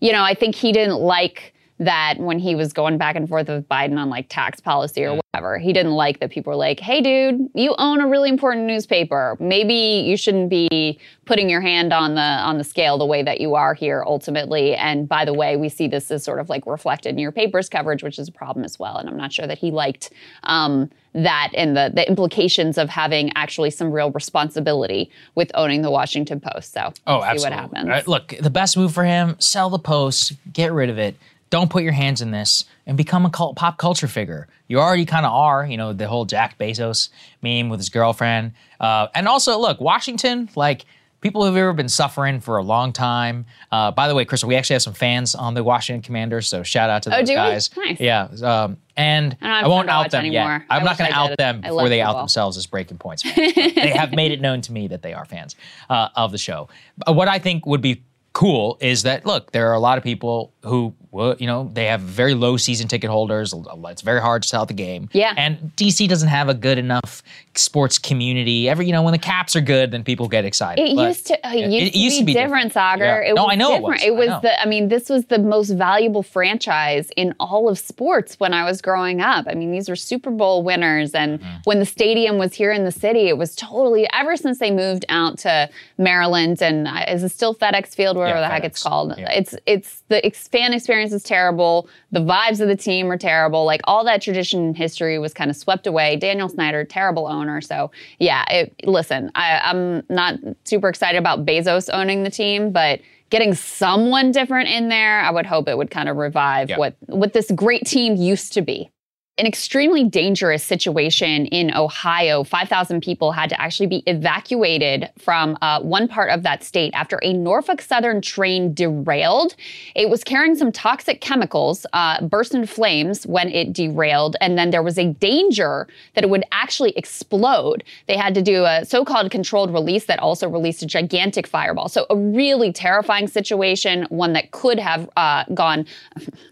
you know, I think he didn't like that when he was going back and forth with Biden on like tax policy or whatever. He didn't like that people were like, hey, dude, you own a really important newspaper. Maybe you shouldn't be putting your hand on the on the scale the way that you are here ultimately. And by the way, we see this as sort of like reflected in your papers coverage, which is a problem as well. And I'm not sure that he liked um, that and the the implications of having actually some real responsibility with owning the Washington Post. So Oh, we'll see absolutely. what happens. Uh, look, the best move for him: sell the post, get rid of it. Don't put your hands in this, and become a cult, pop culture figure. You already kind of are. You know the whole Jack Bezos meme with his girlfriend, uh, and also look, Washington, like. People who've ever been suffering for a long time. Uh, by the way, Krystal, we actually have some fans on the Washington Commanders, so shout out to Oh, those do we? guys. Nice. Yeah, um, and I I won't out them anymore. yet. I'm I not going to out them before they out themselves as Breaking Points fans. They have made it known to me that they are fans uh, of the show. Uh, What I think would be cool is that look, there are a lot of people who, well, you know, they have very low season ticket holders. It's very hard to sell the game. Yeah. And DC doesn't have a good enough sports community. Every, you know, when the Caps are good, then people get excited. It But used to. uh, It it used, to, be different, Saagar. Yeah. It No, was I know it was. It was know. the. I mean, this was the most valuable franchise in all of sports when I was growing up. I mean, these were Super Bowl winners, and Mm-hmm. when the stadium was here in the city, it was totally. Ever since they moved out to Maryland, and uh, is it still FedEx Field, whatever Yeah, the heck it's called? It's it's the ex- fan experience is terrible. The vibes of the team are terrible. Like all that tradition and history was kind of swept away. Daniel Snyder, terrible owner. So yeah, it, listen, I, I'm not super excited about Bezos owning the team, but getting someone different in there, I would hope it would kind of revive what what this great team used to be an extremely dangerous situation in Ohio. 5,000 people had to actually be evacuated from uh, one part of that state after a Norfolk Southern train derailed. It was carrying some toxic chemicals, uh, burst into flames when it derailed, and then there was a danger that it would actually explode. They had to do a so called controlled release that also released a gigantic fireball. So, a really terrifying situation, one that could have uh, gone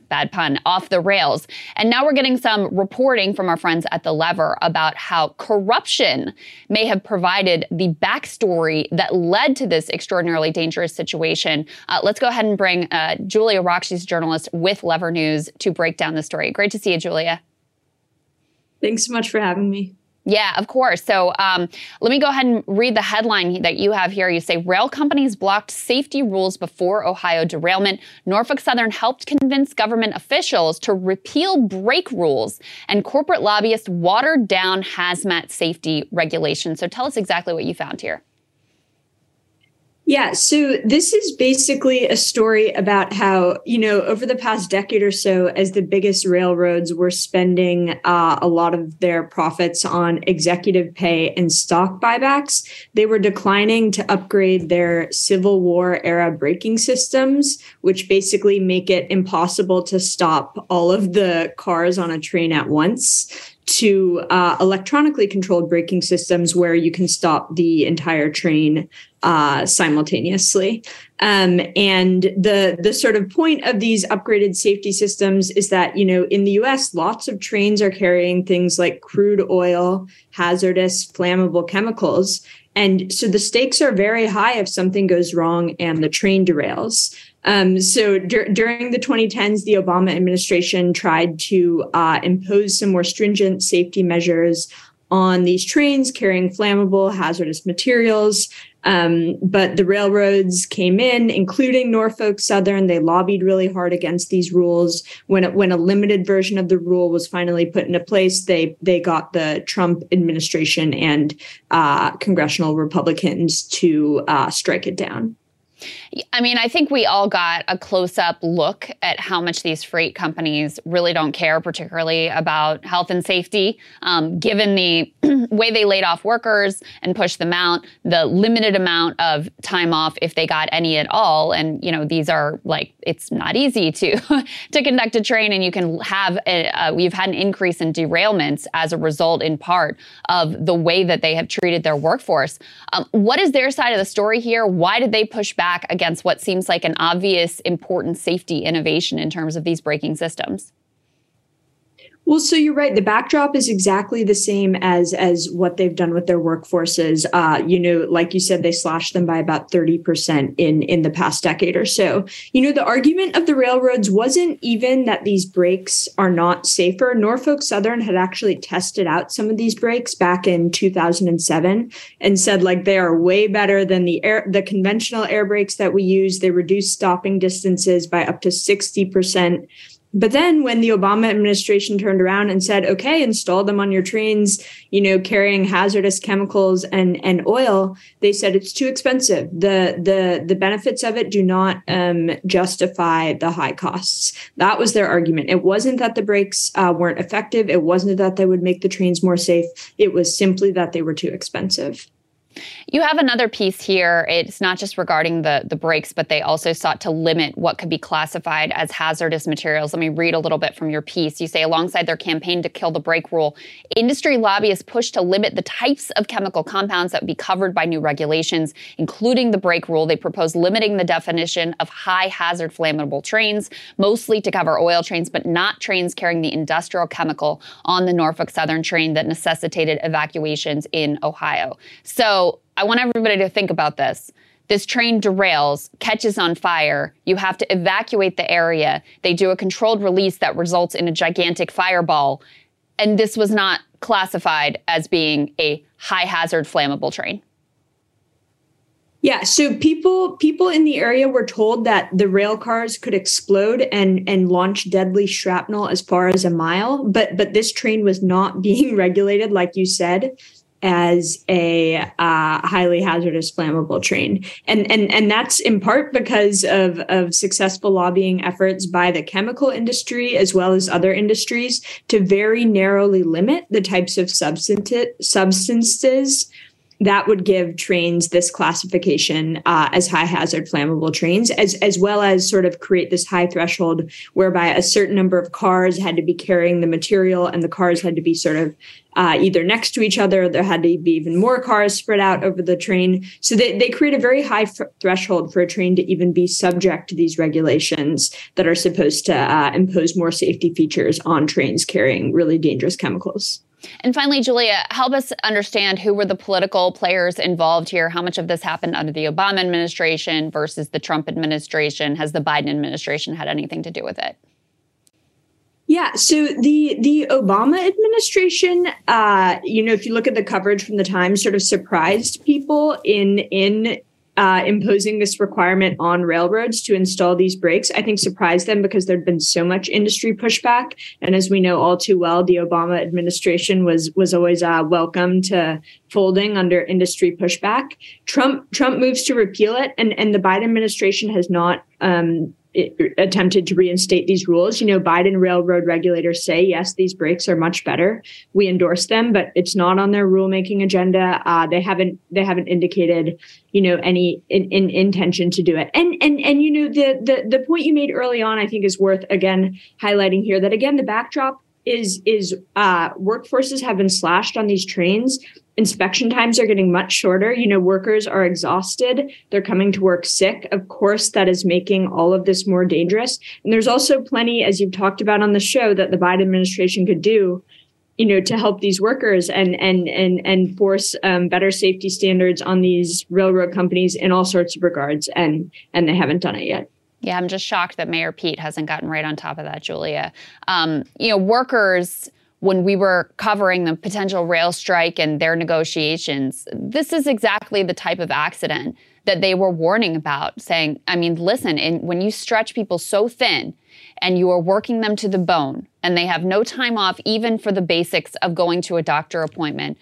bad pun, off the rails. And now we're getting some reporting from our friends at The Lever about how corruption may have provided the backstory that led to this extraordinarily dangerous situation. Uh, let's go ahead and bring uh, Julia Rock, she's journalist with Lever News, to break down the story. Great to see you, Julia. Thanks so much for having me. Yeah, of course. So um, let me go ahead and read the headline that you have here. You say rail companies blocked safety rules before Ohio derailment. Norfolk Southern helped convince government officials to repeal brake rules, and corporate lobbyists watered down hazmat safety regulations. So tell us exactly what you found here. Yeah, so this is basically a story about how, you know, over the past decade or so, as the biggest railroads were spending uh, a lot of their profits on executive pay and stock buybacks, they were declining to upgrade their Civil War era braking systems, which basically make it impossible to stop all of the cars on a train at once to uh, electronically controlled braking systems where you can stop the entire train uh, simultaneously. Um, and the the sort of point of these upgraded safety systems is that you know in the U.S. lots of trains are carrying things like crude oil, hazardous, flammable chemicals, and so the stakes are very high if something goes wrong and the train derails. Um, so dur- during the 2010s, the Obama administration tried to uh, impose some more stringent safety measures on these trains carrying flammable, hazardous materials. Um, but the railroads came in, including Norfolk Southern. They lobbied really hard against these rules. When it, when a limited version of the rule was finally put into place, they they got the Trump administration and uh, congressional Republicans to uh, strike it down. I mean, I think we all got a close up look at how much these freight companies really don't care, particularly about health and safety, um, given the way they laid off workers and pushed them out, the limited amount of time off if they got any at all. And, you know, these are like, it's not easy to, to conduct a train and you can have, a, a, we've had an increase in derailments as a result in part of the way that they have treated their workforce. Um, what is their side of the story here? Why did they push back against what seems like an obvious important safety innovation in terms of these braking systems. Well, so you're right. The backdrop is exactly the same as as what they've done with their workforces. Uh, you know, like you said, they slashed them by about thirty percent in in the past decade or so. You know, the argument of the railroads wasn't even that these brakes are not safer. Norfolk Southern had actually tested out some of these brakes back in 2007 and said like they are way better than the air the conventional air brakes that we use. They reduce stopping distances by up to sixty percent but then when the Obama administration turned around and said, okay, install them on your trains, you know, carrying hazardous chemicals and, and oil, they said it's too expensive. The, the, the benefits of it do not um, justify the high costs. That was their argument. It wasn't that the brakes uh, weren't effective. It wasn't that they would make the trains more safe. It was simply that they were too expensive. You have another piece here. It's not just regarding the, the brakes, but they also sought to limit what could be classified as hazardous materials. Let me read a little bit from your piece. You say, alongside their campaign to kill the brake rule, industry lobbyists pushed to limit the types of chemical compounds that would be covered by new regulations, including the brake rule. They proposed limiting the definition of high hazard flammable trains, mostly to cover oil trains, but not trains carrying the industrial chemical on the Norfolk Southern train that necessitated evacuations in Ohio. So, I want everybody to think about this. This train derails, catches on fire. You have to evacuate the area. They do a controlled release that results in a gigantic fireball. And this was not classified as being a high hazard flammable train. Yeah, so people people in the area were told that the rail cars could explode and and launch deadly shrapnel as far as a mile, but but this train was not being regulated like you said as a uh, highly hazardous flammable train. And and and that's in part because of of successful lobbying efforts by the chemical industry as well as other industries to very narrowly limit the types of substances substances that would give trains this classification uh, as high hazard flammable trains, as as well as sort of create this high threshold whereby a certain number of cars had to be carrying the material, and the cars had to be sort of uh, either next to each other. There had to be even more cars spread out over the train. So they, they create a very high f- threshold for a train to even be subject to these regulations that are supposed to uh, impose more safety features on trains carrying really dangerous chemicals. And finally, Julia, help us understand who were the political players involved here. How much of this happened under the Obama administration versus the Trump administration? Has the Biden administration had anything to do with it? Yeah, so the the Obama administration, uh, you know, if you look at the coverage from the Times, sort of surprised people in in uh, imposing this requirement on railroads to install these brakes, I think surprised them because there'd been so much industry pushback. And as we know all too well, the Obama administration was was always uh, welcome to folding under industry pushback. Trump Trump moves to repeal it, and and the Biden administration has not um, attempted to reinstate these rules. You know, Biden railroad regulators say, yes, these brakes are much better. We endorse them, but it's not on their rulemaking agenda. Uh, they haven't they haven't indicated, you know, any in, in, intention to do it. And and and you know, the the the point you made early on, I think, is worth again highlighting here. That again, the backdrop is is uh, workforces have been slashed on these trains. Inspection times are getting much shorter. You know, workers are exhausted. They're coming to work sick. Of course, that is making all of this more dangerous. And there's also plenty, as you've talked about on the show, that the Biden administration could do you know to help these workers and and and and force um, better safety standards on these railroad companies in all sorts of regards and and they haven't done it yet yeah, I'm just shocked that Mayor Pete hasn't gotten right on top of that, Julia. Um, you know, workers, when we were covering the potential rail strike and their negotiations, this is exactly the type of accident that they were warning about, saying, I mean, listen, in, when you stretch people so thin and you are working them to the bone and they have no time off even for the basics of going to a doctor appointment,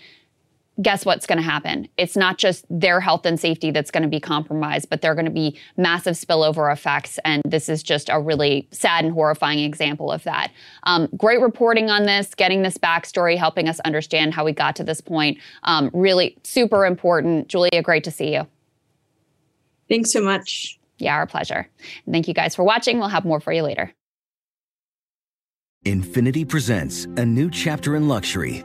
guess what's going to happen? It's not just their health and safety that's going to be compromised, but there are going to be massive spillover effects. And this is just a really sad and horrifying example of that. Um, great reporting on this, getting this backstory, helping us understand how we got to this point. Um, really super important. Julia, great to see you. Thanks so much. Yeah, our pleasure. And thank you guys for watching. We'll have more for you later. Infiniti presents a new chapter in luxury